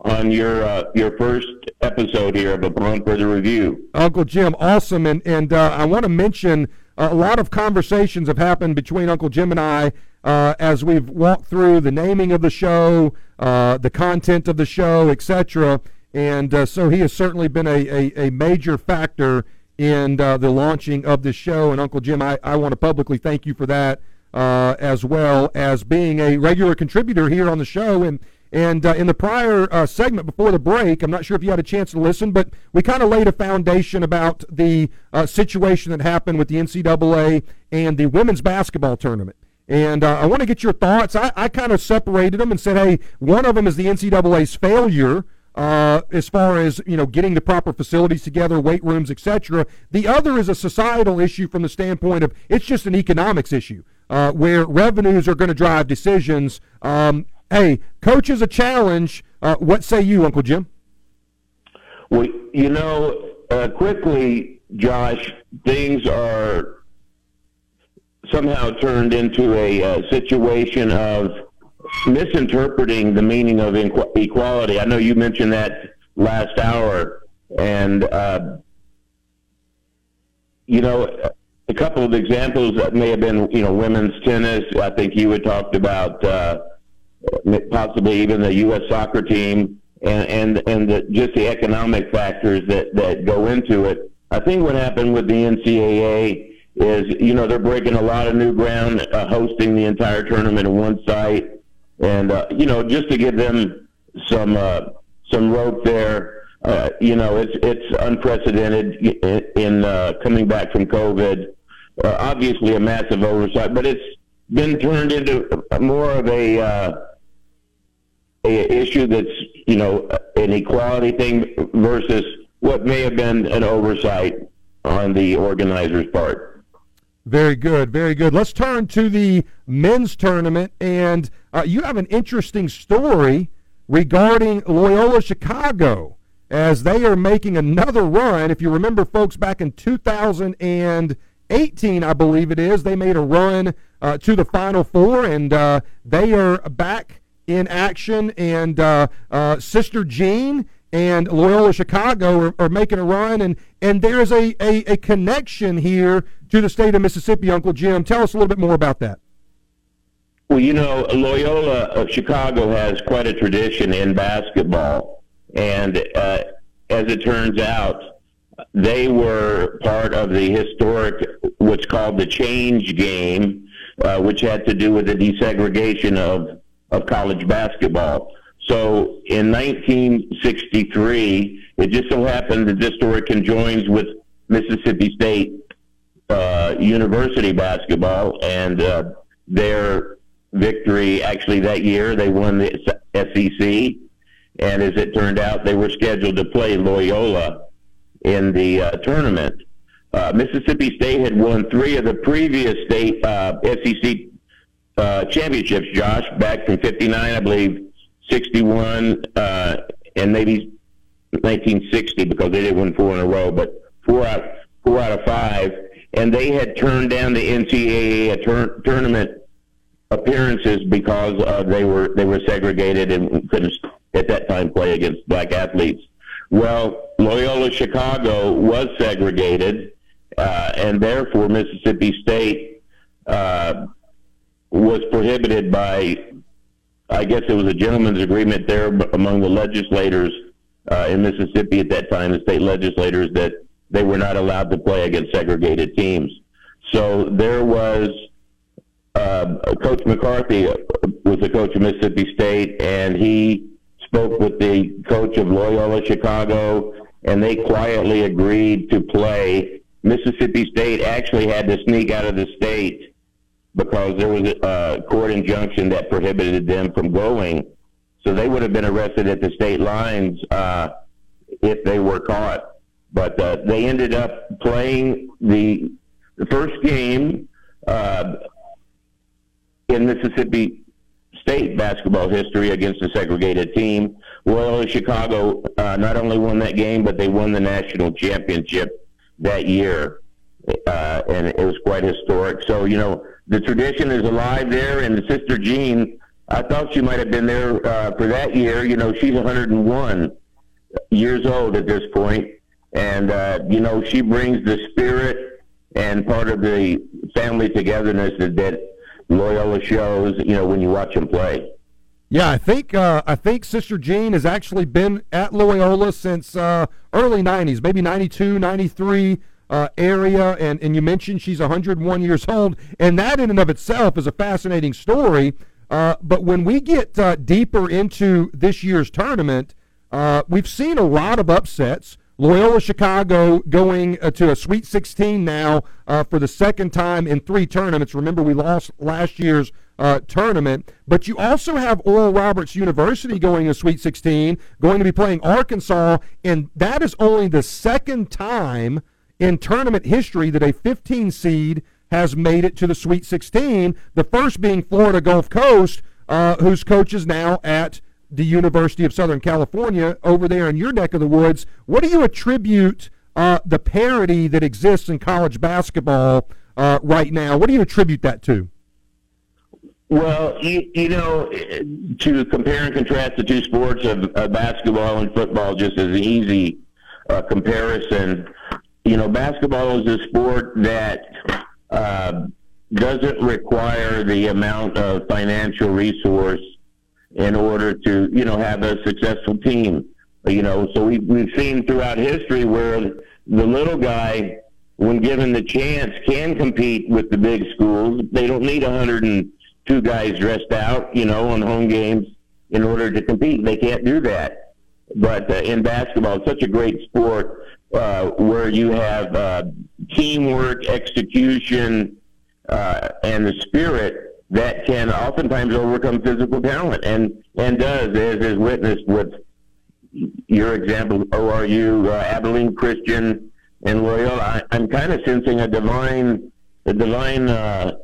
on your uh, your first episode here of Upon Further Review. Uncle Jim, awesome, and and uh, I want to mention uh, a lot of conversations have happened between Uncle Jim and I uh, as we've walked through the naming of the show, uh, the content of the show, etc. And uh, so he has certainly been a, a, a major factor in the launching of this show. And Uncle Jim, I, I want to publicly thank you for that. as well as being a regular contributor here on the show and and uh, in the prior uh, segment before the break, I'm not sure if you had a chance to listen, but we kind of laid a foundation about the uh, situation that happened with the NCAA and the women's basketball tournament. And uh, I want to get your thoughts. I, I kind of separated them and said, hey, one of them is the NCAA's failure. Uh, as far as you know, getting the proper facilities together, weight rooms, etc. The other is a societal issue from the standpoint of it's just an economics issue. Uh, where revenues are going to drive decisions. Um, Hey, coach is a challenge. Uh, what say you, Uncle Jim? Well, you know, uh, quickly, Josh, things are somehow turned into a uh, situation of misinterpreting the meaning of equality. I know you mentioned that last hour, and uh, you know, a couple of examples that may have been, you know, women's tennis. I think you had talked about uh, possibly even the U.S. soccer team, and and and the, just the economic factors that that go into it. I think what happened with the NCAA is, you know, they're breaking a lot of new ground, uh, hosting the entire tournament in one site, and uh, you know, just to give them some uh, some rope there. Uh, you know, it's it's unprecedented in, uh, coming back from COVID. Uh, obviously, a massive oversight, but it's been turned into more of a uh, a issue that's you know an equality thing versus what may have been an oversight on the organizer's part. Very good, very good. Let's turn to the men's tournament, and uh, you have an interesting story regarding Loyola Chicago as they are making another run. If you remember, folks, back in 2018, I believe it is, they made a run uh, to the Final Four, and uh, they are back in action, and uh, uh, Sister Jean and Loyola Chicago are, are, making a run, and, and there's a, a, a, connection here to the state of Mississippi, Uncle Jim. Tell us a little bit more about that. Well, you know, Loyola of Chicago has quite a tradition in basketball, and uh, as it turns out, they were part of the historic, what's called the change game, uh, which had to do with the desegregation of of college basketball. So in 1963, it just so happened that this story conjoins with Mississippi State uh, University basketball and uh, their victory. Actually, that year they won the SEC, and as it turned out, they were scheduled to play Loyola in the uh, tournament. Uh, Mississippi State had won three of the previous state uh, SEC uh, championships, Josh, back from 59, I believe, 61, uh, and maybe 1960 because they did win four in a row, but four out, four out of five. And they had turned down the NCAA tur- tournament appearances because uh, they were they were segregated and couldn't at that time play against black athletes. Well, Loyola Chicago was segregated, uh, and therefore Mississippi State uh, was prohibited by, I guess it was a gentleman's agreement there among the legislators uh, in Mississippi at that time, the state legislators, that they were not allowed to play against segregated teams. So there was uh, Coach McCarthy was the coach of Mississippi State, and he spoke with the coach of Loyola Chicago, and they quietly agreed to play. Mississippi State actually had to sneak out of the state because there was a court injunction that prohibited them from going. So they would have been arrested at the state lines uh, if they were caught. But uh, they ended up playing the the first game uh, in Mississippi State basketball history against a segregated team. Loyola Chicago uh, not only won that game, but they won the national championship that year, uh, and it was quite historic. So you know the tradition is alive there, and the sister Jean. I thought she might have been there uh, for that year. You know, she's 101 years old at this point, and uh, you know she brings the spirit and part of the family togetherness that, that Loyola shows. You know, when you watch them play. Yeah, I think uh, I think Sister Jean has actually been at Loyola since uh, early '90s, maybe '92, '93 uh, area. And and you mentioned she's 101 years old, and that in and of itself is a fascinating story. Uh, but when we get uh, deeper into this year's tournament, uh, we've seen a lot of upsets. Loyola Chicago going uh, to a Sweet 16 now uh, for the second time in three tournaments. Remember, we lost last year's uh, tournament. But you also have Oral Roberts University going to Sweet 16, going to be playing Arkansas, and that is only the second time in tournament history that a 15 seed has made it to the Sweet 16. The first being Florida Gulf Coast, uh, whose coach is now at the University of Southern California over there in your neck of the woods. What do you attribute uh, the parity that exists in college basketball uh, right now? What do you attribute that to? Well, you, you know, to compare and contrast the two sports of, of basketball and football just as an easy uh, comparison, you know, basketball is a sport that uh, doesn't require the amount of financial resource in order to, you know, have a successful team. You know, so we, we've seen throughout history where the little guy, when given the chance, can compete with the big schools. They don't need 102 guys dressed out, you know, on home games in order to compete. They can't do that. But uh, in basketball, it's such a great sport uh, where you have uh, teamwork, execution, uh, and the spirit that can oftentimes overcome physical talent and and does as is witnessed with your example ORU uh, Abilene Christian and Loyola I, am kind of sensing a divine a divine uh,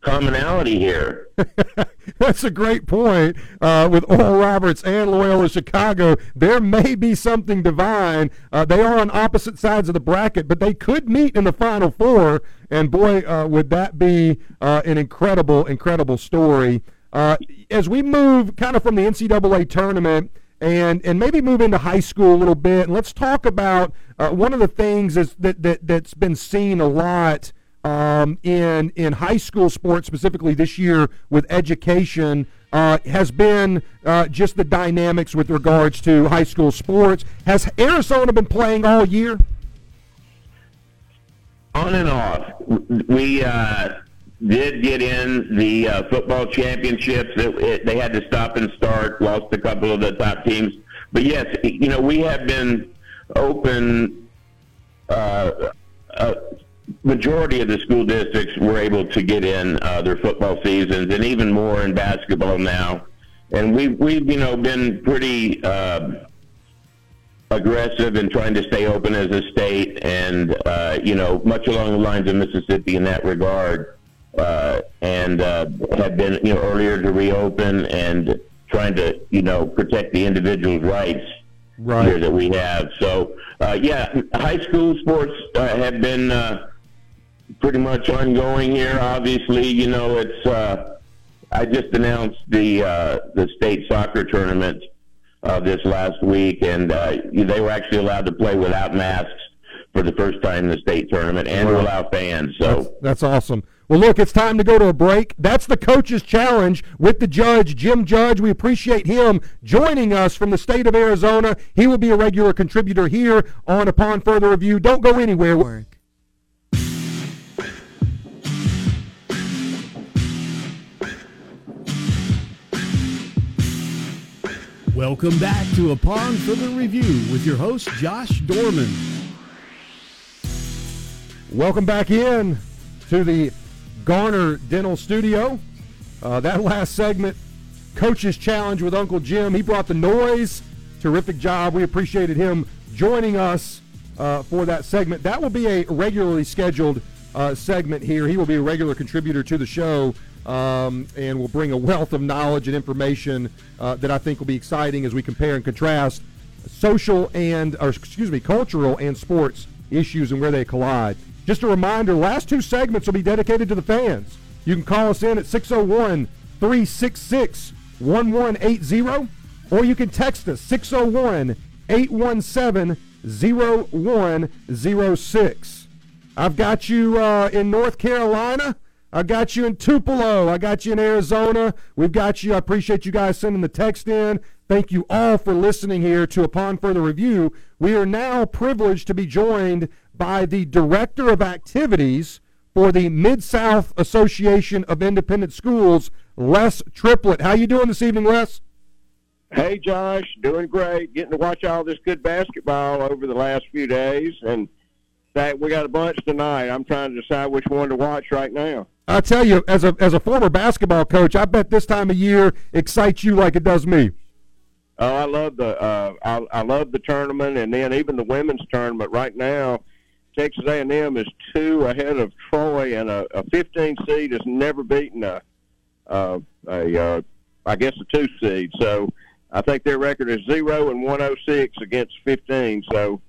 commonality here. That's a great point. Uh, with Oral Roberts and Loyola Chicago, there may be something divine. Uh, they are on opposite sides of the bracket, but they could meet in the Final Four. And boy, uh, would that be uh, an incredible, incredible story. Uh, as we move kind of from the NCAA tournament and and maybe move into high school a little bit, and let's talk about uh, one of the things that, that that's been seen a lot um, in in high school sports, specifically this year with education, uh, has been uh, just the dynamics with regards to high school sports. Has Arizona been playing all year? On and off. We uh, did get in the uh, football championships. It, it, they had to stop and start. Lost a couple of the top teams, but yes, you know we have been open uh, uh, majority of the school districts were able to get in uh, their football seasons, and even more in basketball now. And we've we've you know been pretty uh, aggressive in trying to stay open as a state, and uh, you know much along the lines of Mississippi in that regard, uh, and uh, have been you know earlier to reopen and trying to you know protect the individual's rights right. here that we have. So uh, yeah, high school sports uh, have been. Uh, pretty much ongoing here. Obviously, you know, it's uh, I just announced the uh, the state soccer tournament uh, this last week, and uh, they were actually allowed to play without masks for the first time in the state tournament and wow. to allow fans. So that's, that's, awesome. Well, look, it's time to go to a break. That's the coach's challenge with the judge, Jim Judge. We appreciate him joining us from the state of Arizona. He will be a regular contributor here on Upon Further Review. Don't go anywhere. Welcome back to a Upon Further Review with your host, Josh Dorman. Welcome back in to the Garner Dental Studio. Uh, that last segment, Coach's Challenge with Uncle Jim. He brought the noise. Terrific job. We appreciated him joining us uh, for that segment. That will be a regularly scheduled uh, segment here. He will be a regular contributor to the show um, and will bring a wealth of knowledge and information uh, that I think will be exciting as we compare and contrast social and, or excuse me, cultural and sports issues and where they collide. Just a reminder last two segments will be dedicated to the fans. You can call us in at 601 366 1180, or you can text us 601 817 0106. I've got you uh, in North Carolina. I got you in Tupelo. I got you in Arizona. We've got you. I appreciate you guys sending the text in. Thank you all for listening here to Upon Further Review. We are now privileged to be joined by the Director of Activities for the Mid-South Association of Independent Schools, Les Triplett. How you doing this evening, Les? Hey, Josh. Doing great. Getting to watch all this good basketball over the last few days. And that we got a bunch tonight. I'm trying to decide which one to watch right now. I tell you, as a as a former basketball coach, I bet this time of year excites you like it does me. Oh, I love the uh, I, I love the tournament, and then even the women's tournament. Right now, Texas A&M is two ahead of Troy, and a, a 15 seed has never beaten a uh, a I guess a two seed. So I think their record is zero and 106 against 15. So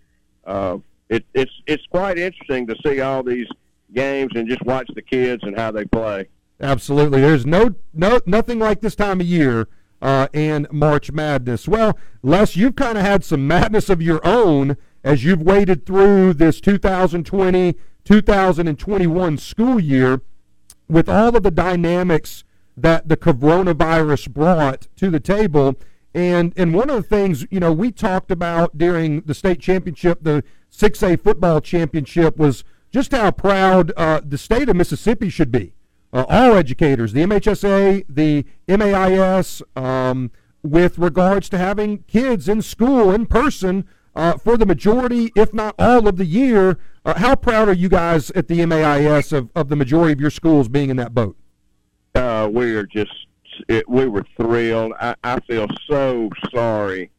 uh, it, it's it's quite interesting to see all these games and just watch the kids and how they play. Absolutely, there's no no nothing like this time of year uh, and March Madness. Well, Les, you've kind of had some madness of your own as you've waded through this 2020 2021 school year with all of the dynamics that the coronavirus brought to the table. And and one of the things you know we talked about during the state championship, the 6A football championship, was just how proud uh, the state of Mississippi should be. Uh, all educators, the MHSA, the MAIS, um, with regards to having kids in school in person uh, for the majority, if not all of the year. Uh, how proud are you guys at the MAIS of, of the majority of your schools being in that boat? Uh, we are just, it, we were thrilled. I, I feel so sorry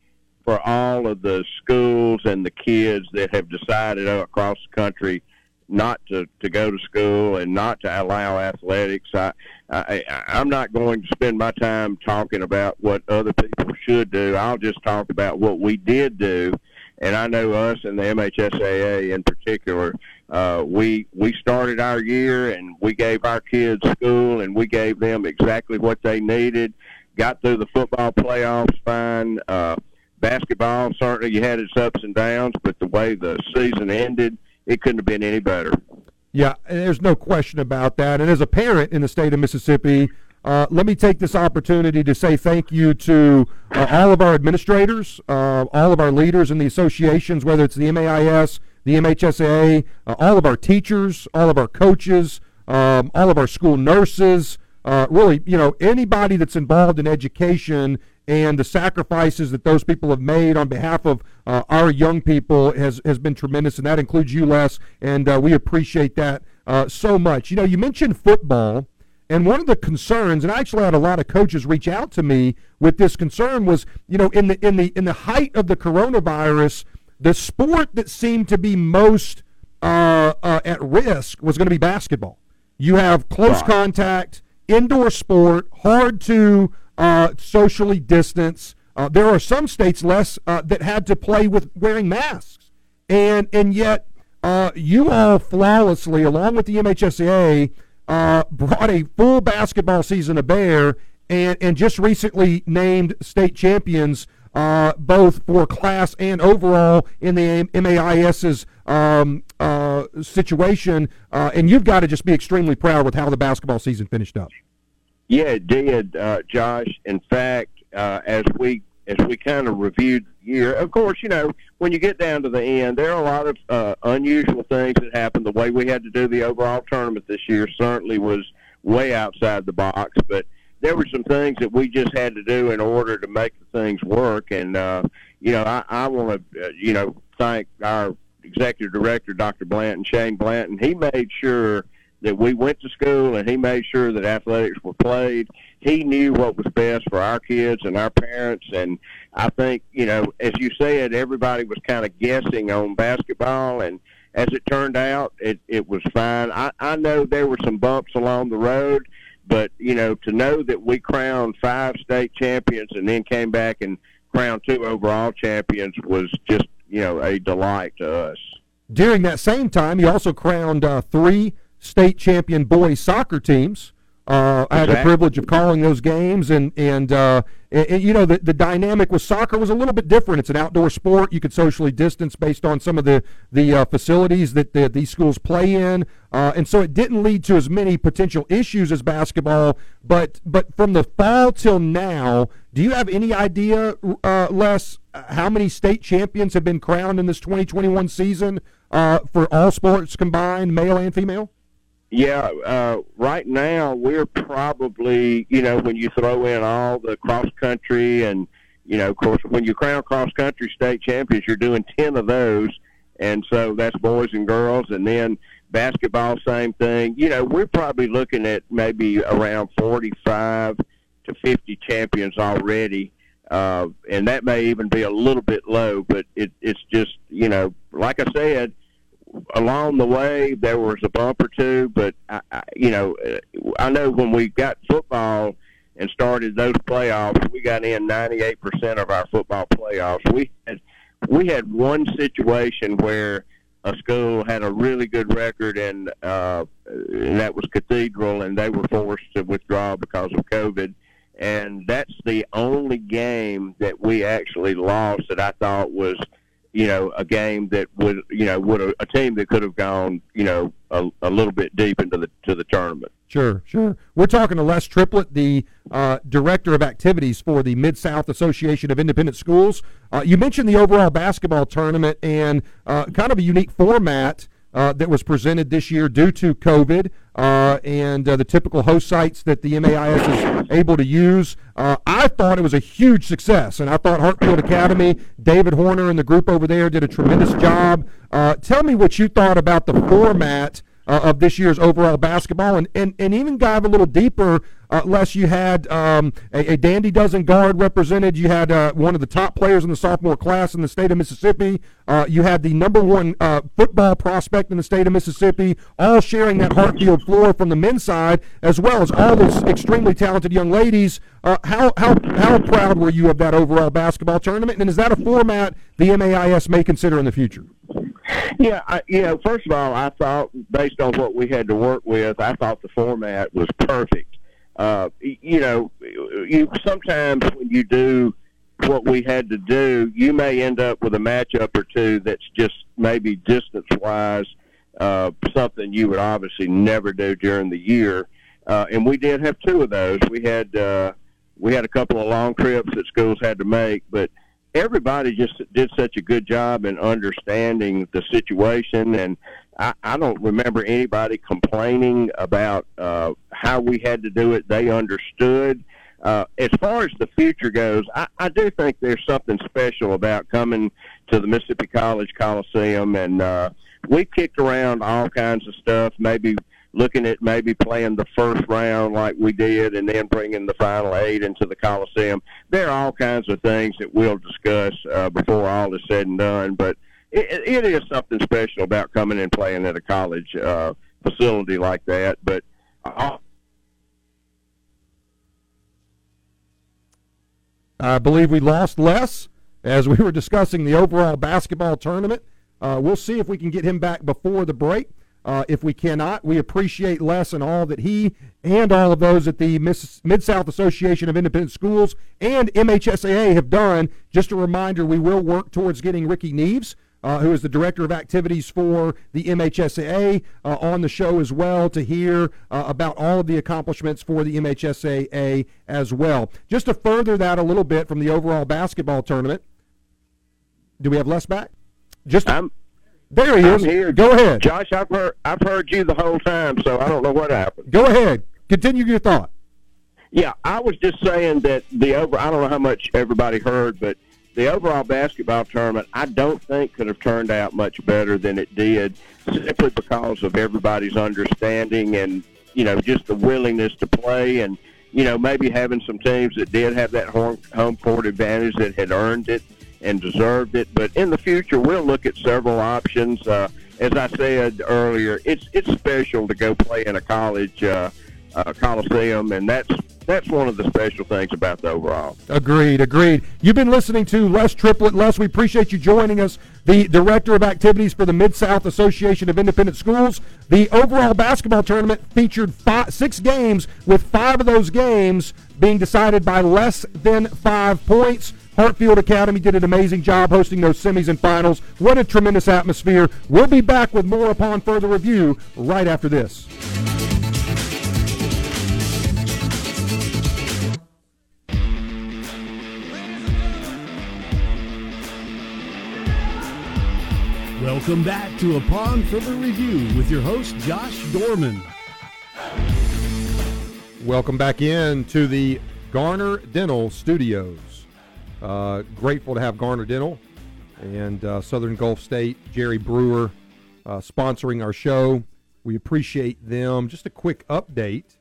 for all of the schools and the kids that have decided across the country – not to, to go to school and not to allow athletics. I, I I'm not going to spend my time talking about what other people should do. I'll just talk about what we did do. And I know us and the MHSAA in particular, uh, we we started our year and we gave our kids school and we gave them exactly what they needed. Got through the football playoffs fine. Uh, basketball certainly you had its ups and downs, but the way the season ended, it couldn't have been any better. Yeah, there's no question about that. And as a parent in the state of Mississippi, uh, let me take this opportunity to say thank you to uh, all of our administrators, uh, all of our leaders in the associations, whether it's the MAIS, the MHSAA, uh, all of our teachers, all of our coaches, um, all of our school nurses, uh, really, you know, anybody that's involved in education and the sacrifices that those people have made on behalf of uh, our young people has, has been tremendous, and that includes you, Les, and uh, we appreciate that uh, so much. You know, you mentioned football, and one of the concerns, and I actually had a lot of coaches reach out to me with this concern, was you know in the in the in the height of the coronavirus, the sport that seemed to be most uh, uh, at risk was going to be basketball. You have close wow. contact, indoor sport, hard to uh, socially distance. Uh, there are some states less uh, that had to play with wearing masks, and and yet uh, you all flawlessly, along with the MHSAA, uh, brought a full basketball season to bear and, and just recently named state champions uh, both for class and overall in the MAIS's um, situation. And you've got to just be extremely proud with how the basketball season finished up. Yeah, it did, uh, Josh. In fact, uh, as we as we kind of reviewed the year, of course, you know when you get down to the end, there are a lot of uh, unusual things that happened. The way we had to do the overall tournament this year certainly was way outside the box, but there were some things that we just had to do in order to make the things work. And uh, you know, I, I want to uh, you know thank our executive director, Dr. Blanton, Shane Blanton. He made sure that we went to school and he made sure that athletics were played. He knew what was best for our kids and our parents. And I think, you know, as you said, everybody was kind of guessing on basketball. And as it turned out, it, it was fine. I, I know there were some bumps along the road, but you know, to know that we crowned five state champions and then came back and crowned two overall champions was just you know a delight to us. During that same time, he also crowned uh, three state champion boys soccer teams. Uh, I had the privilege of calling those games, and and, uh, and, and, you know the the dynamic with soccer was a little bit different. It's an outdoor sport. You could socially distance based on some of the the uh, facilities that the, these schools play in, uh, and so it didn't lead to as many potential issues as basketball. But but from the fall till now, do you have any idea, uh, Les, how many state champions have been crowned in this 2021 season uh, for all sports combined, male and female? Yeah, uh, right now we're probably, you know, when you throw in all the cross country and, you know, of course, when you crown cross country state champions, you're doing 10 of those. And so that's boys and girls. And then basketball, same thing. You know, we're probably looking at maybe around 45 to 50 champions already. Uh, and that may even be a little bit low, but it, it's just, you know, like I said, along the way there was a bump or two, but I, I, you know, I know when we got football and started those playoffs, we got in 98% of our football playoffs. We had we had one situation where a school had a really good record and uh and that was Cathedral and they were forced to withdraw because of COVID and that's the only game that we actually lost that I thought was you know, a game that would, you know, would a, a team that could have gone, you know, a, a, little bit deep into the to the tournament. Sure, sure. We're talking to Les Triplett, the uh, director of activities for the Mid South Association of Independent Schools. Uh, you mentioned the overall basketball tournament and uh, kind of a unique format uh, that was presented this year due to COVID uh, and uh, the typical host sites that the MAIS is able to use. Uh, I thought it was a huge success, and I thought Hartfield Academy, David Horner, and the group over there did a tremendous job. Uh, tell me what you thought about the format uh, of this year's overall basketball, and, and, and even dive a little deeper. Uh, Les, you had um, a, a, Dandy Dozen guard represented. You had uh, one of the top players in the sophomore class in the state of Mississippi. Uh, you had the number one uh, football prospect in the state of Mississippi, all sharing that Hartfield floor from the men's side, as well as all those extremely talented young ladies. Uh, how, how, how proud were you of that overall basketball tournament? And is that a format the MAIS may consider in the future? Yeah, I, you know, first of all, I thought based on what we had to work with, I thought the format was perfect. Uh, you know, you sometimes when you do what we had to do, you may end up with a matchup or two that's just maybe distance wise uh, something you would obviously never do during the year. Uh, and we did have two of those. We had uh, we had a couple of long trips that schools had to make, but everybody just did such a good job in understanding the situation and I, I don't remember anybody complaining about uh, how we had to do it. They understood. Uh, as far as the future goes, I, I do think there's something special about coming to the Mississippi College Coliseum, and uh, we kicked around all kinds of stuff. Maybe looking at maybe playing the first round like we did and then bringing the final eight into the Coliseum. There are all kinds of things that we'll discuss uh, before all is said and done, but it, it is something special about coming and playing at a college uh, facility like that. But I believe we lost Les as we were discussing the overall basketball tournament. Uh, we'll see if we can get him back before the break. Uh, if we cannot, we appreciate Les and all that he and all of those at the Mid South Association of Independent Schools and MHSAA have done. Just a reminder, we will work towards getting Rickey Neaves. Uh, who is the director of activities for the MHSAA, uh, on the show as well to hear uh, about all of the accomplishments for the MHSAA as well. Just to further that a little bit from the overall basketball tournament, do we have Les back? Just I'm there he I'm is. here. Go ahead. Josh. I've heard I've heard you the whole time, so I don't know what happened. Go ahead. Continue your thought. Yeah, I was just saying that the over. I don't know how much everybody heard, but the overall basketball tournament, I don't think could have turned out much better than it did, simply because of everybody's understanding and you know just the willingness to play and you know maybe having some teams that did have that home home court advantage that had earned it and deserved it. But in the future, we'll look at several options. Uh, as I said earlier, it's it's special to go play in a college uh, uh, coliseum, and that's that's one of the special things about the overall. Agreed, agreed. You've been listening to Les Triplett. Les, we appreciate you joining us, the Director of Activities for the Mid South Association of Independent Schools. The overall basketball tournament featured five, six games, with five of those games being decided by less than five points. Hartfield Academy did an amazing job hosting those semis and finals. What a tremendous atmosphere. We'll be back with more upon further review right after this. Welcome back to Upon Further Review with your host, Josh Dorman. Welcome back in to the Garner Dental Studios. Uh, grateful to have Garner Dental and uh, Southern Gulf State, Jerry Brewer, uh, sponsoring our show. We appreciate them. Just a quick update.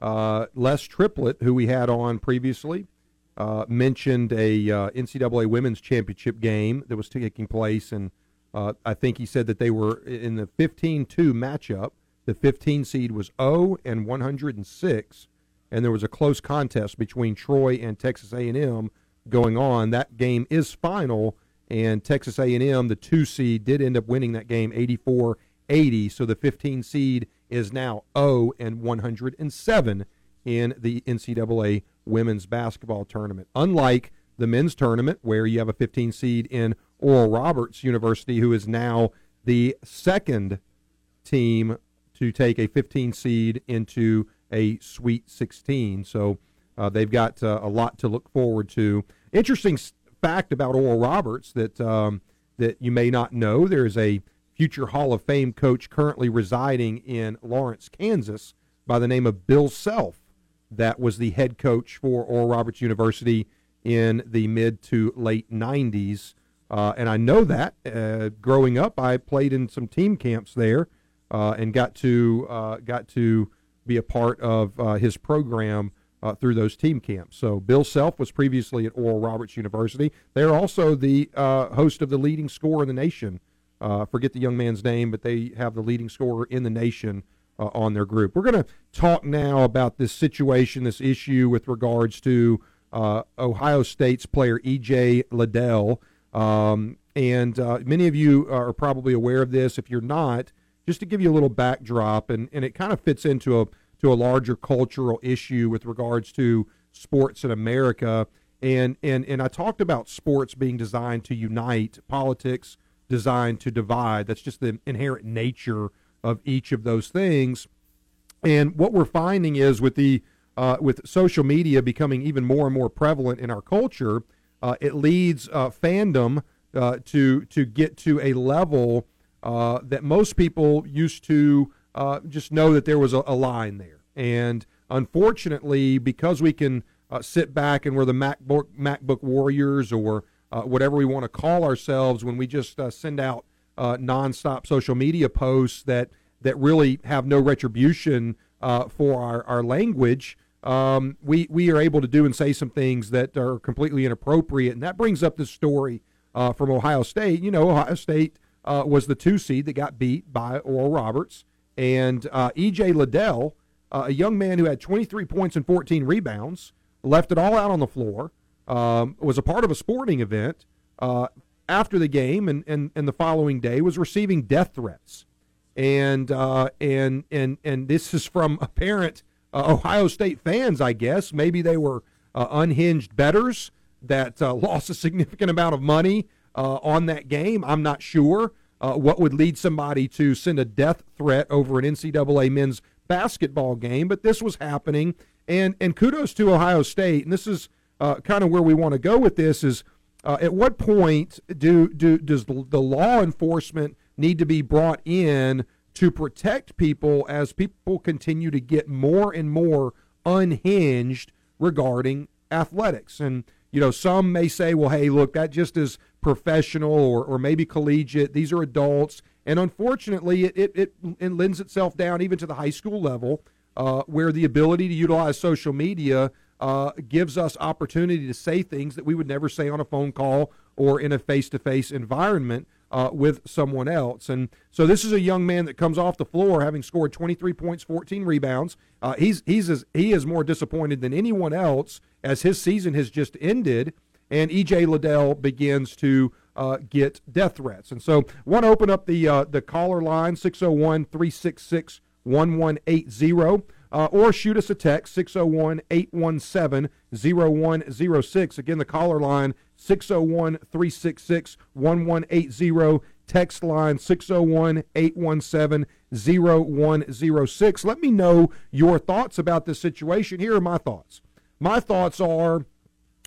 Uh, Les Triplett, who we had on previously, uh, mentioned a uh, NCAA Women's Championship game that was taking place, and I think he said that they were in the 15-2 matchup. The 15 seed was 0 and 106, and there was a close contest between Troy and Texas A&M going on. That game is final, and Texas A&M, the two seed, did end up winning that game 84-80. So the 15 seed is now 0 and 107 in the NCAA women's basketball tournament. Unlike the men's tournament, where you have a 15 seed in Oral Roberts University, who is now the second team to take a 15 seed into a Sweet 16. So uh, they've got uh, a lot to look forward to. Interesting fact about Oral Roberts that um, that you may not know: there is a future Hall of Fame coach currently residing in Lawrence, Kansas, by the name of Bill Self. That was the head coach for Oral Roberts University in the mid to late 90s. Uh, and I know that uh, growing up, I played in some team camps there uh, and got to uh, got to be a part of uh, his program uh, through those team camps. So Bill Self was previously at Oral Roberts University. They're also the host of the leading scorer in the nation. Forget the young man's name, but they have the leading scorer in the nation on their group. We're going to talk now about this situation, this issue with regards to uh, Ohio State's player E.J. Liddell. Um, and uh, many of you are probably aware of this. If you're not, just to give you a little backdrop, and, and it kind of fits into a to a larger cultural issue with regards to sports in America. And, and, and I talked about sports being designed to unite, politics designed to divide. That's just the inherent nature of each of those things. And what we're finding is with the uh, with social media becoming even more and more prevalent in our culture, uh, it leads uh, fandom uh, to to get to a level uh, that most people used to uh, just know that there was a, a, line there. And unfortunately, because we can sit back and we're the MacBook, MacBook warriors or whatever we want to call ourselves when we just send out nonstop social media posts that, that really have no retribution for our, our language, um, we, we are able to do and say some things that are completely inappropriate. And that brings up this story from Ohio State. You know, Ohio State was the two seed that got beat by Oral Roberts. And uh, E.J. Liddell, uh, a young man who had 23 points and 14 rebounds, left it all out on the floor, um, was a part of a sporting event uh, after the game and, and, and the following day, was receiving death threats. and uh, and and and this is from apparent uh, Ohio State fans, I guess. Maybe they were uh, unhinged betters that uh, lost a significant amount of money uh, on that game. I'm not sure uh, what would lead somebody to send a death threat over an NCAA men's basketball game, but this was happening. And and kudos to Ohio State. And this is uh, kind of where we want to go with this is at what point do do does the law enforcement need to be brought in to protect people as people continue to get more and more unhinged regarding athletics. And you know some may say well hey look that just is professional or, or maybe collegiate. These are adults. And unfortunately it, it, it, it lends itself down even to the high school level uh, where the ability to utilize social media uh, gives us opportunity to say things that we would never say on a phone call or in a face-to-face environment uh, with someone else. And so this is a young man that comes off the floor having scored 23 points, 14 rebounds. Uh, he's he's as, he is more disappointed than anyone else as his season has just ended, and EJ Liddell begins to. Uh, get death threats. And so, want to open up the uh, the caller line 601 366 1180 uh, or shoot us a text 601 817 0106. Again, the caller line 601 366 1180. Text line 601 817 0106. Let me know your thoughts about this situation. Here are my thoughts. My thoughts are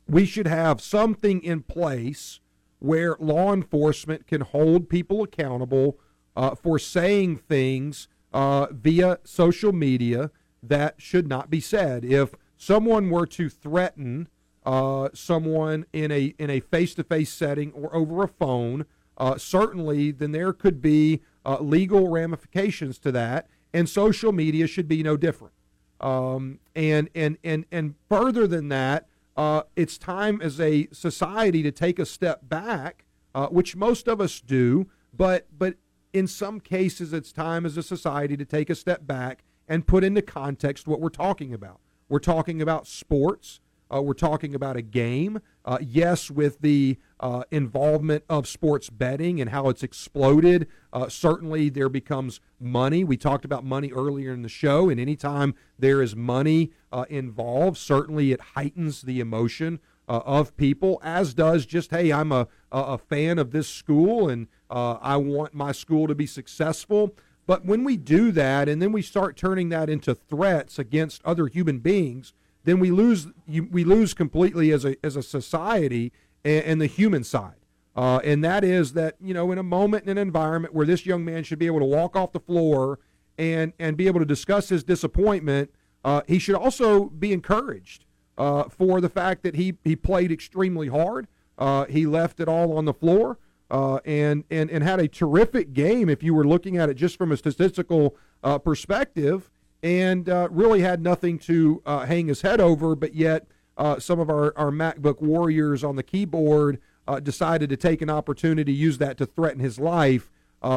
we should have something in place where law enforcement can hold people accountable uh, for saying things uh, via social media that should not be said. If someone were to threaten uh, someone in a in a face to face setting or over a phone, uh, certainly then there could be uh, legal ramifications to that, and social media should be no different. Um, and and and and further than that, uh, it's time as a society to take a step back, uh, which most of us do. But but in some cases, it's time as a society to take a step back and put into context what we're talking about. We're talking about sports. Uh, we're talking about a game. Uh, yes, with the uh, involvement of sports betting and how it's exploded, uh, certainly there becomes money. We talked about money earlier in the show, and anytime there is money uh, involved, certainly it heightens the emotion uh, of people, as does just, hey, I'm a, a fan of this school and I want my school to be successful. But when we do that and then we start turning that into threats against other human beings, then we lose we lose completely as a as a society and, and the human side. Uh, and that is that you know in a moment in an environment where this young man should be able to walk off the floor and and be able to discuss his disappointment, uh, he should also be encouraged uh, for the fact that he he played extremely hard. Uh, he left it all on the floor uh, and, and, and had a terrific game if you were looking at it just from a statistical uh, perspective, and uh, really had nothing to uh, hang his head over, but yet uh, some of our, our MacBook warriors on the keyboard uh, decided to take an opportunity use that to threaten his life,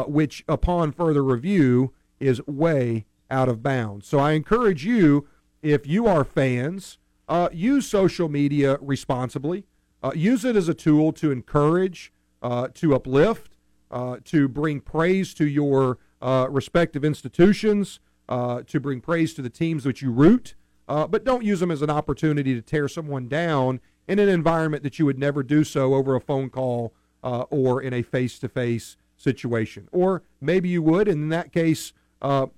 which, upon further review, is way out of bounds. So I encourage you, if you are fans, use social media responsibly. use it as a tool to encourage uh, to uplift, uh, to bring praise to your uh, respective institutions, uh, to bring praise to the teams which you root, uh, but don't use them as an opportunity to tear someone down in an environment that you would never do so over a phone call or in a face to face situation. Or maybe you would, and in that case,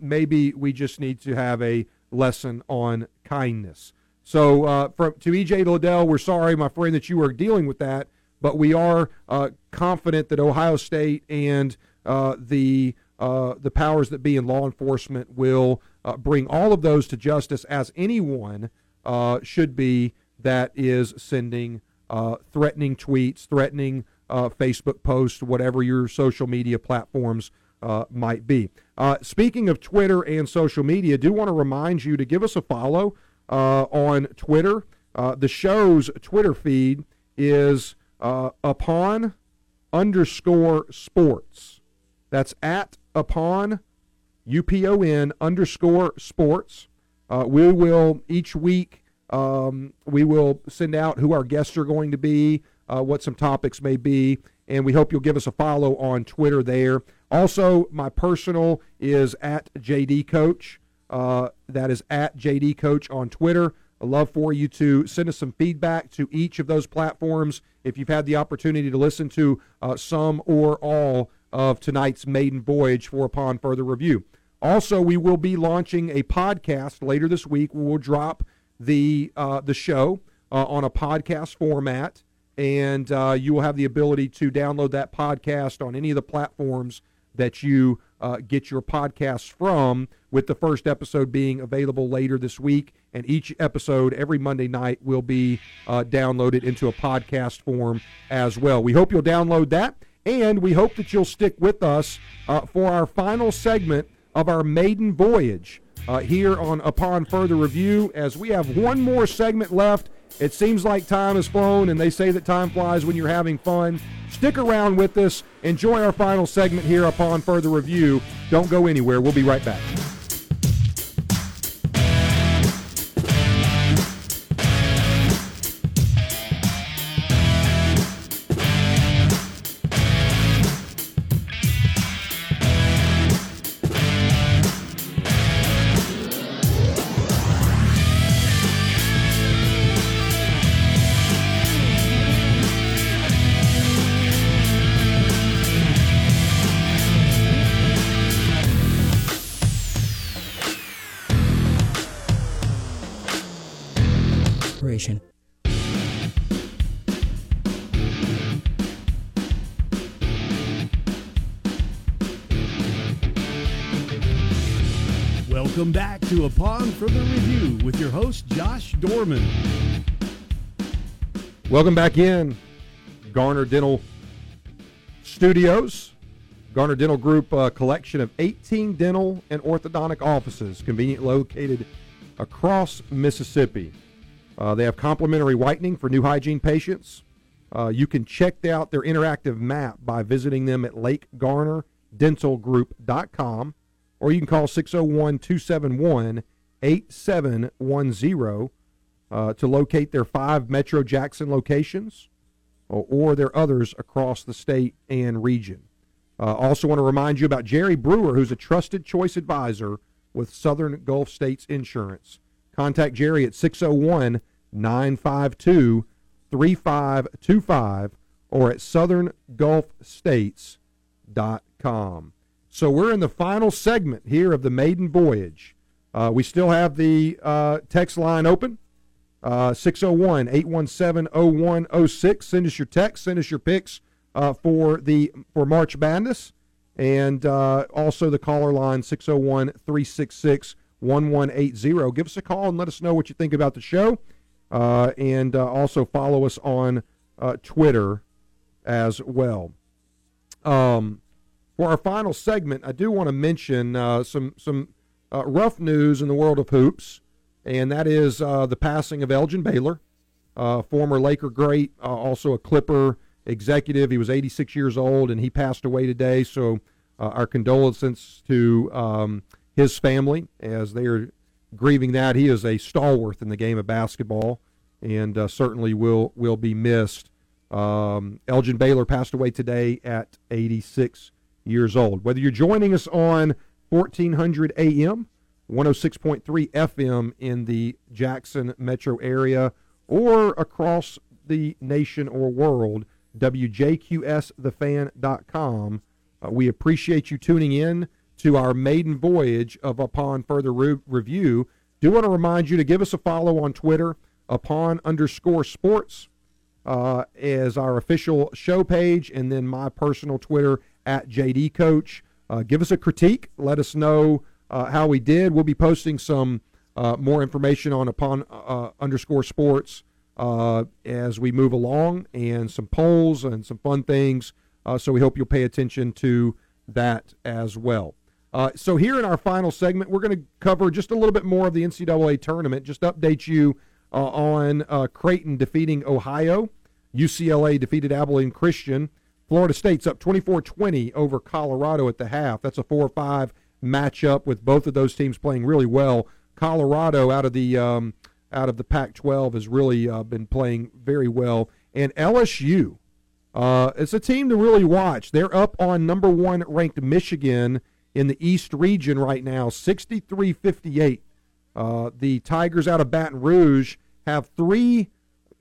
maybe we just need to have a lesson on kindness. So, uh, from, to EJ Liddell, we're sorry, my friend, that you are dealing with that but we are uh, confident that Ohio State and uh, the uh, the powers that be in law enforcement will uh, bring all of those to justice, as anyone uh, should be that is sending uh, threatening tweets, threatening Facebook posts, whatever your social media platforms might be. speaking of Twitter and social media, I do want to remind you to give us a follow on Twitter. the show's Twitter feed is uh, upon underscore sports. That's at upon upon underscore sports. Uh, we will each week um, we will send out who our guests are going to be, uh, what some topics may be, and we hope you'll give us a follow on Twitter there. Also, my personal is at JD Coach. Uh, that is at JD Coach on Twitter. I'd love for you to send us some feedback to each of those platforms if you've had the opportunity to listen to uh, some or all of tonight's maiden voyage for upon further review. Also, we will be launching a podcast later this week. We will drop the uh, the show uh, on a podcast format, and uh, you will have the ability to download that podcast on any of the platforms that you uh, get your podcasts from. With the first episode being available later this week, and each episode every Monday night will be uh, downloaded into a podcast form as well. We hope you'll download that, and we hope that you'll stick with us uh, for our final segment of our maiden voyage uh, here on Upon Further Review. As we have one more segment left, it seems like time has flown, and they say that time flies when you're having fun. Stick around with us. Enjoy our final segment here upon further review. Don't go anywhere. We'll be right back. Corporation. Welcome back to Upon Further Review with your host, Josh Dorman. Welcome back in, Garner Dental Studios. Garner Dental Group, a collection of 18 dental and orthodontic offices, conveniently located across Mississippi. Uh, they have complimentary whitening for new hygiene patients. Uh, you can check out their interactive map by visiting them at lakegarnerdentalgroup.com or you can call 601 271 8710 uh, to locate their five Metro Jackson locations or, or their others across the state and region. Uh, also, want to remind you about Jerry Brewer, who's a trusted choice advisor with Southern Gulf States Insurance. Contact Jerry at 601 952 3525 or at southerngulfstates.com. So we're in the final segment here of the maiden voyage. Uh, we still have the uh, text line open. 601 817 0106. Send us your text, send us your pics uh, for the for March Madness. And uh, also the caller line 601 366 1180. Give us a call and let us know what you think about the show. Uh, and uh, also follow us on uh, Twitter as well. Um, for our final segment, I do want to mention uh, some some uh, rough news in the world of hoops, and that is uh, the passing of Elgin Baylor, former Laker great, also a Clipper executive. He was 86 years old, and he passed away today. So our condolences to um, his family as they are grieving that. He is a stalwart in the game of basketball, and uh, certainly will will be missed. Um, Elgin Baylor passed away today at 86 years old. Whether you're joining us on 1400 AM, 106.3 FM in the Jackson metro area, or across the nation or world, WJQSTheFan.com. Uh, we appreciate you tuning in to our maiden voyage of Upon Further Re- Review. Do want to remind you to give us a follow on Twitter, upon underscore sports, uh, as our official show page, and then my personal Twitter at JD Coach. Uh, give us a critique. Let us know uh, how we did. We'll be posting some uh, more information on upon uh, underscore sports uh, as we move along, and some polls and some fun things. so we hope you'll pay attention to that as well. Uh, so here in our final segment, we're going to cover just a little bit more of the NCAA tournament. Just update you uh, on uh, Creighton defeating Ohio, UCLA defeated Abilene Christian, Florida State's up 24-20 over Colorado at the half. That's a four-five matchup with both of those teams playing really well. Colorado out of the um, out of the Pac-12 has really uh, been playing very well, and LSU Uh, it's a team to really watch. They're up on number one ranked Michigan in the East region right now, 63 58. Uh, the Tigers out of Baton Rouge have three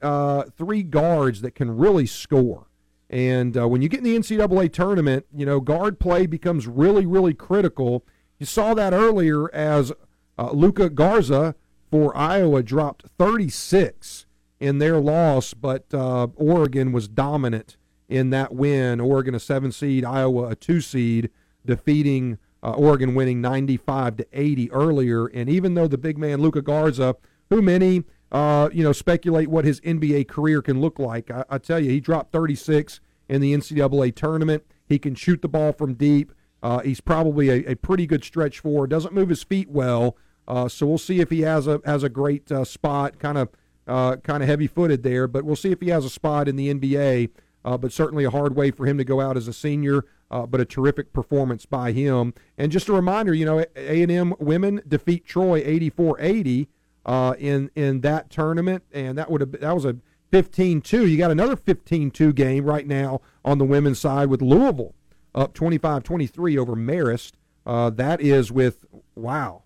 uh, three guards that can really score. And uh, when you get in the NCAA tournament, you know guard play becomes really, really critical. You saw that earlier as uh, Luka Garza for Iowa dropped 36 in their loss, but uh, Oregon was dominant in that win. Oregon a seven seed, Iowa a two seed, defeating uh, Oregon, winning 95 to 80 earlier. And even though the big man Luka Garza, who many uh, you know, speculate what his NBA career can look like. I, I, tell you, he dropped 36 in the NCAA tournament. He can shoot the ball from deep. Uh, he's probably a, a, pretty good stretch forward. Doesn't move his feet well, uh, so we'll see if he has a has a great uh, spot. Kind of uh, kind of heavy footed there, but we'll see if he has a spot in the NBA. But certainly a hard way for him to go out as a senior. But a terrific performance by him. And just a reminder, you know, A and M women defeat Troy 84-80 uh, in in that tournament, and that would have that was a 15-2. You got another 15-2 game right now on the women's side with Louisville up 25-23 over Marist. Uh, that is with wow.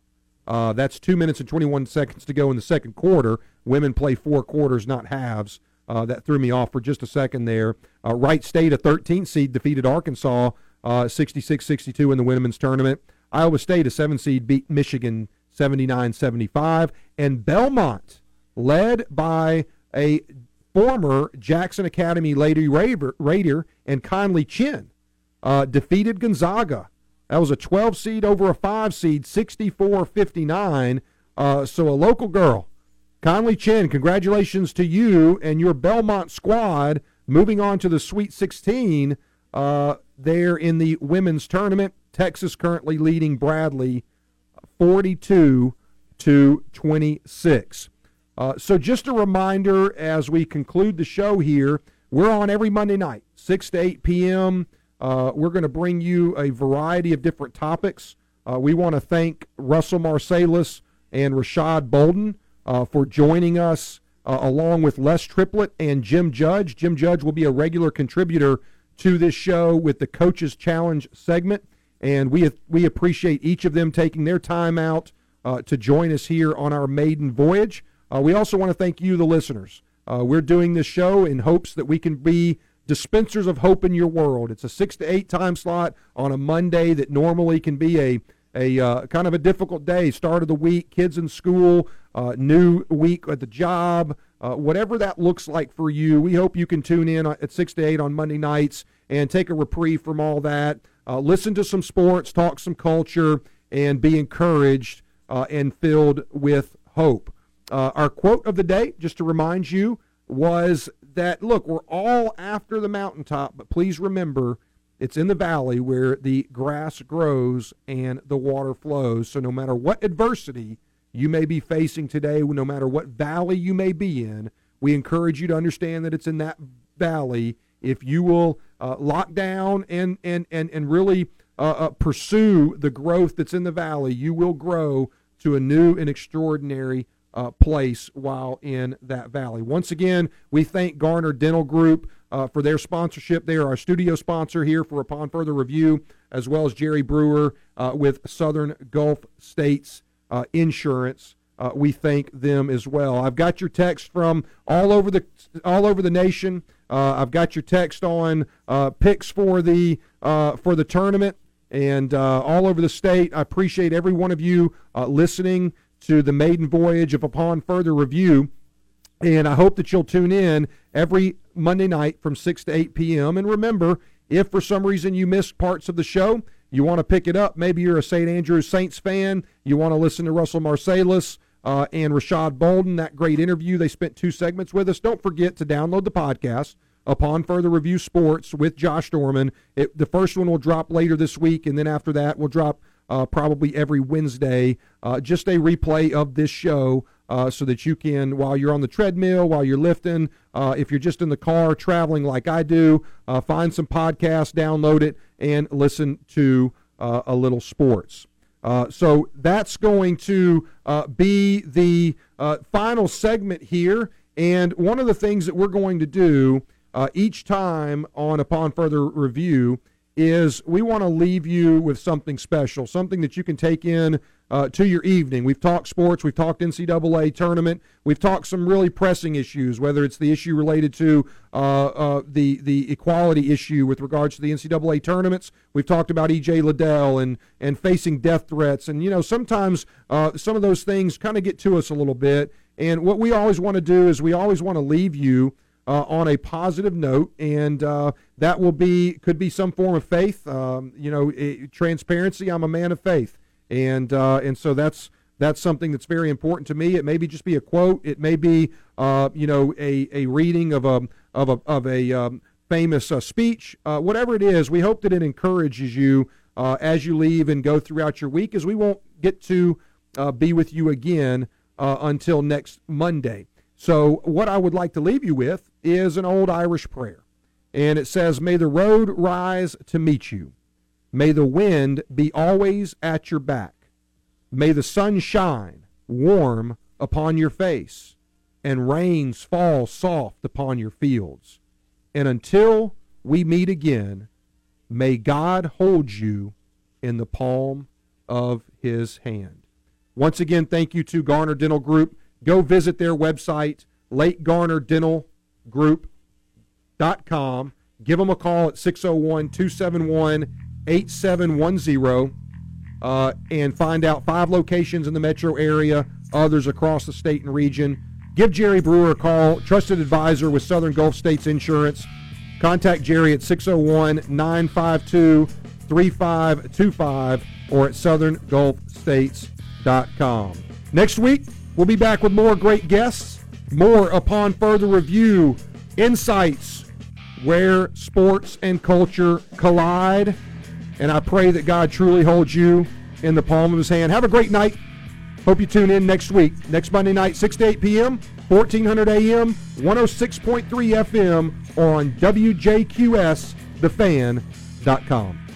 Uh, that's two minutes and 21 seconds to go in the second quarter. Women play four quarters, not halves. Uh, that threw me off for just a second there. Uh, Wright State, a 13th seed, defeated Arkansas 66-62 uh, in the women's tournament. Iowa State, a seven seed, beat Michigan 79 75. And Belmont, led by a former Jackson Academy Lady Raider and Conley Chinn, uh, defeated Gonzaga. That was a 12 seed over a 5 seed, 64 59. Uh, so a local girl. Conley Chinn, congratulations to you and your Belmont squad moving on to the Sweet 16 uh, there in the women's tournament. Texas currently leading Bradley 42 to 26. Uh, so, just a reminder as we conclude the show here, we're on every Monday night, 6 to 8 p.m. Uh, we're going to bring you a variety of different topics. Uh, we want to thank Russell Marsalis and Rashad Bolden uh, for joining us, uh, along with Les Triplett and Jim Judge. Jim Judge will be a regular contributor to this show with the Coaches Challenge segment and we we appreciate each of them taking their time out uh, to join us here on our maiden voyage. Uh, we also want to thank you, the listeners. Uh, we're doing this show in hopes that we can be dispensers of hope in your world. It's a six to eight time slot on a Monday that normally can be a a uh, kind of a difficult day, start of the week, kids in school, uh, new week at the job, uh, whatever that looks like for you. We hope you can tune in at six to eight on Monday nights and take a reprieve from all that uh, listen to some sports, talk some culture, and be encouraged uh, and filled with hope. Uh, our quote of the day, just to remind you, was that look, we're all after the mountaintop, but please remember it's in the valley where the grass grows and the water flows. So no matter what adversity you may be facing today, no matter what valley you may be in, we encourage you to understand that it's in that valley if you will uh, lock down and and and and really uh, uh, pursue the growth that's in the valley, you will grow to a new and extraordinary uh, place while in that valley. Once again, we thank Garner Dental Group uh, for their sponsorship. They are our studio sponsor here for Upon Further Review, as well as Jerry Brewer uh, with Southern Gulf States Insurance. we thank them as well. I've got your text from all over the all over the nation. Uh, I've got your text on uh, picks for the uh, for the tournament and uh, all over the state. I appreciate every one of you uh, listening to the maiden voyage of Upon Further Review. And I hope that you'll tune in every Monday night from 6 to 8 p.m. And remember, if for some reason you missed parts of the show, you want to pick it up. Maybe you're a St. Andrews Saints fan. You want to listen to Russell Marsalis uh, and Rashad Bolden, that great interview. They spent two segments with us. Don't forget to download the podcast upon further review sports with Josh Dorman. It, the first one will drop later this week, and then after that, we'll drop uh, probably every Wednesday. Uh, just a replay of this show uh, so that you can, while you're on the treadmill, while you're lifting, uh, if you're just in the car traveling like I do, uh, find some podcasts, download it, and listen to uh, a little sports. Uh, so that's going to uh, be the final segment here. And one of the things that we're going to do each time on Upon Further Review is we want to leave you with something special, something that you can take in uh, to your evening. We've talked sports, we've talked NCAA tournament, we've talked some really pressing issues, whether it's the issue related to uh, uh, the the equality issue with regards to the NCAA tournaments. We've talked about EJ Liddell and and facing death threats, and you know sometimes uh, some of those things kind of get to us a little bit. And what we always want to do is we always want to leave you uh, on a positive note, and uh, that will be could be some form of faith. Um, you know, it, transparency. I'm a man of faith, and uh, and so that's that's something that's very important to me. It may be just be a quote. It may be uh, you know a, a reading of a of a of a um, famous uh, speech. Uh, whatever it is, we hope that it encourages you as you leave and go throughout your week, as we won't get to be with you again until next Monday. So, what I would like to leave you with is an old Irish prayer. And it says, May the road rise to meet you. May the wind be always at your back. May the sun shine warm upon your face, and rains fall soft upon your fields. And until we meet again, may God hold you in the palm of his hand. Once again, thank you to Garner Dental Group go visit their website, lakegarnerdentalgroup.com. Give them a call at 601 271 8710 uh, and find out five locations in the metro area, others across the state and region. Give Jerry Brewer a call, trusted advisor with Southern Gulf States Insurance. Contact Jerry at 601 952 3525 or at southerngulfstates.com. Next week, We'll be back with more great guests, more upon further review, insights where sports and culture collide. And I pray that God truly holds you in the palm of his hand. Have a great night. Hope you tune in next week. Next Monday night, 6 to 8 p.m., 1400 a.m., 106.3 FM, on WJQSTheFan.com.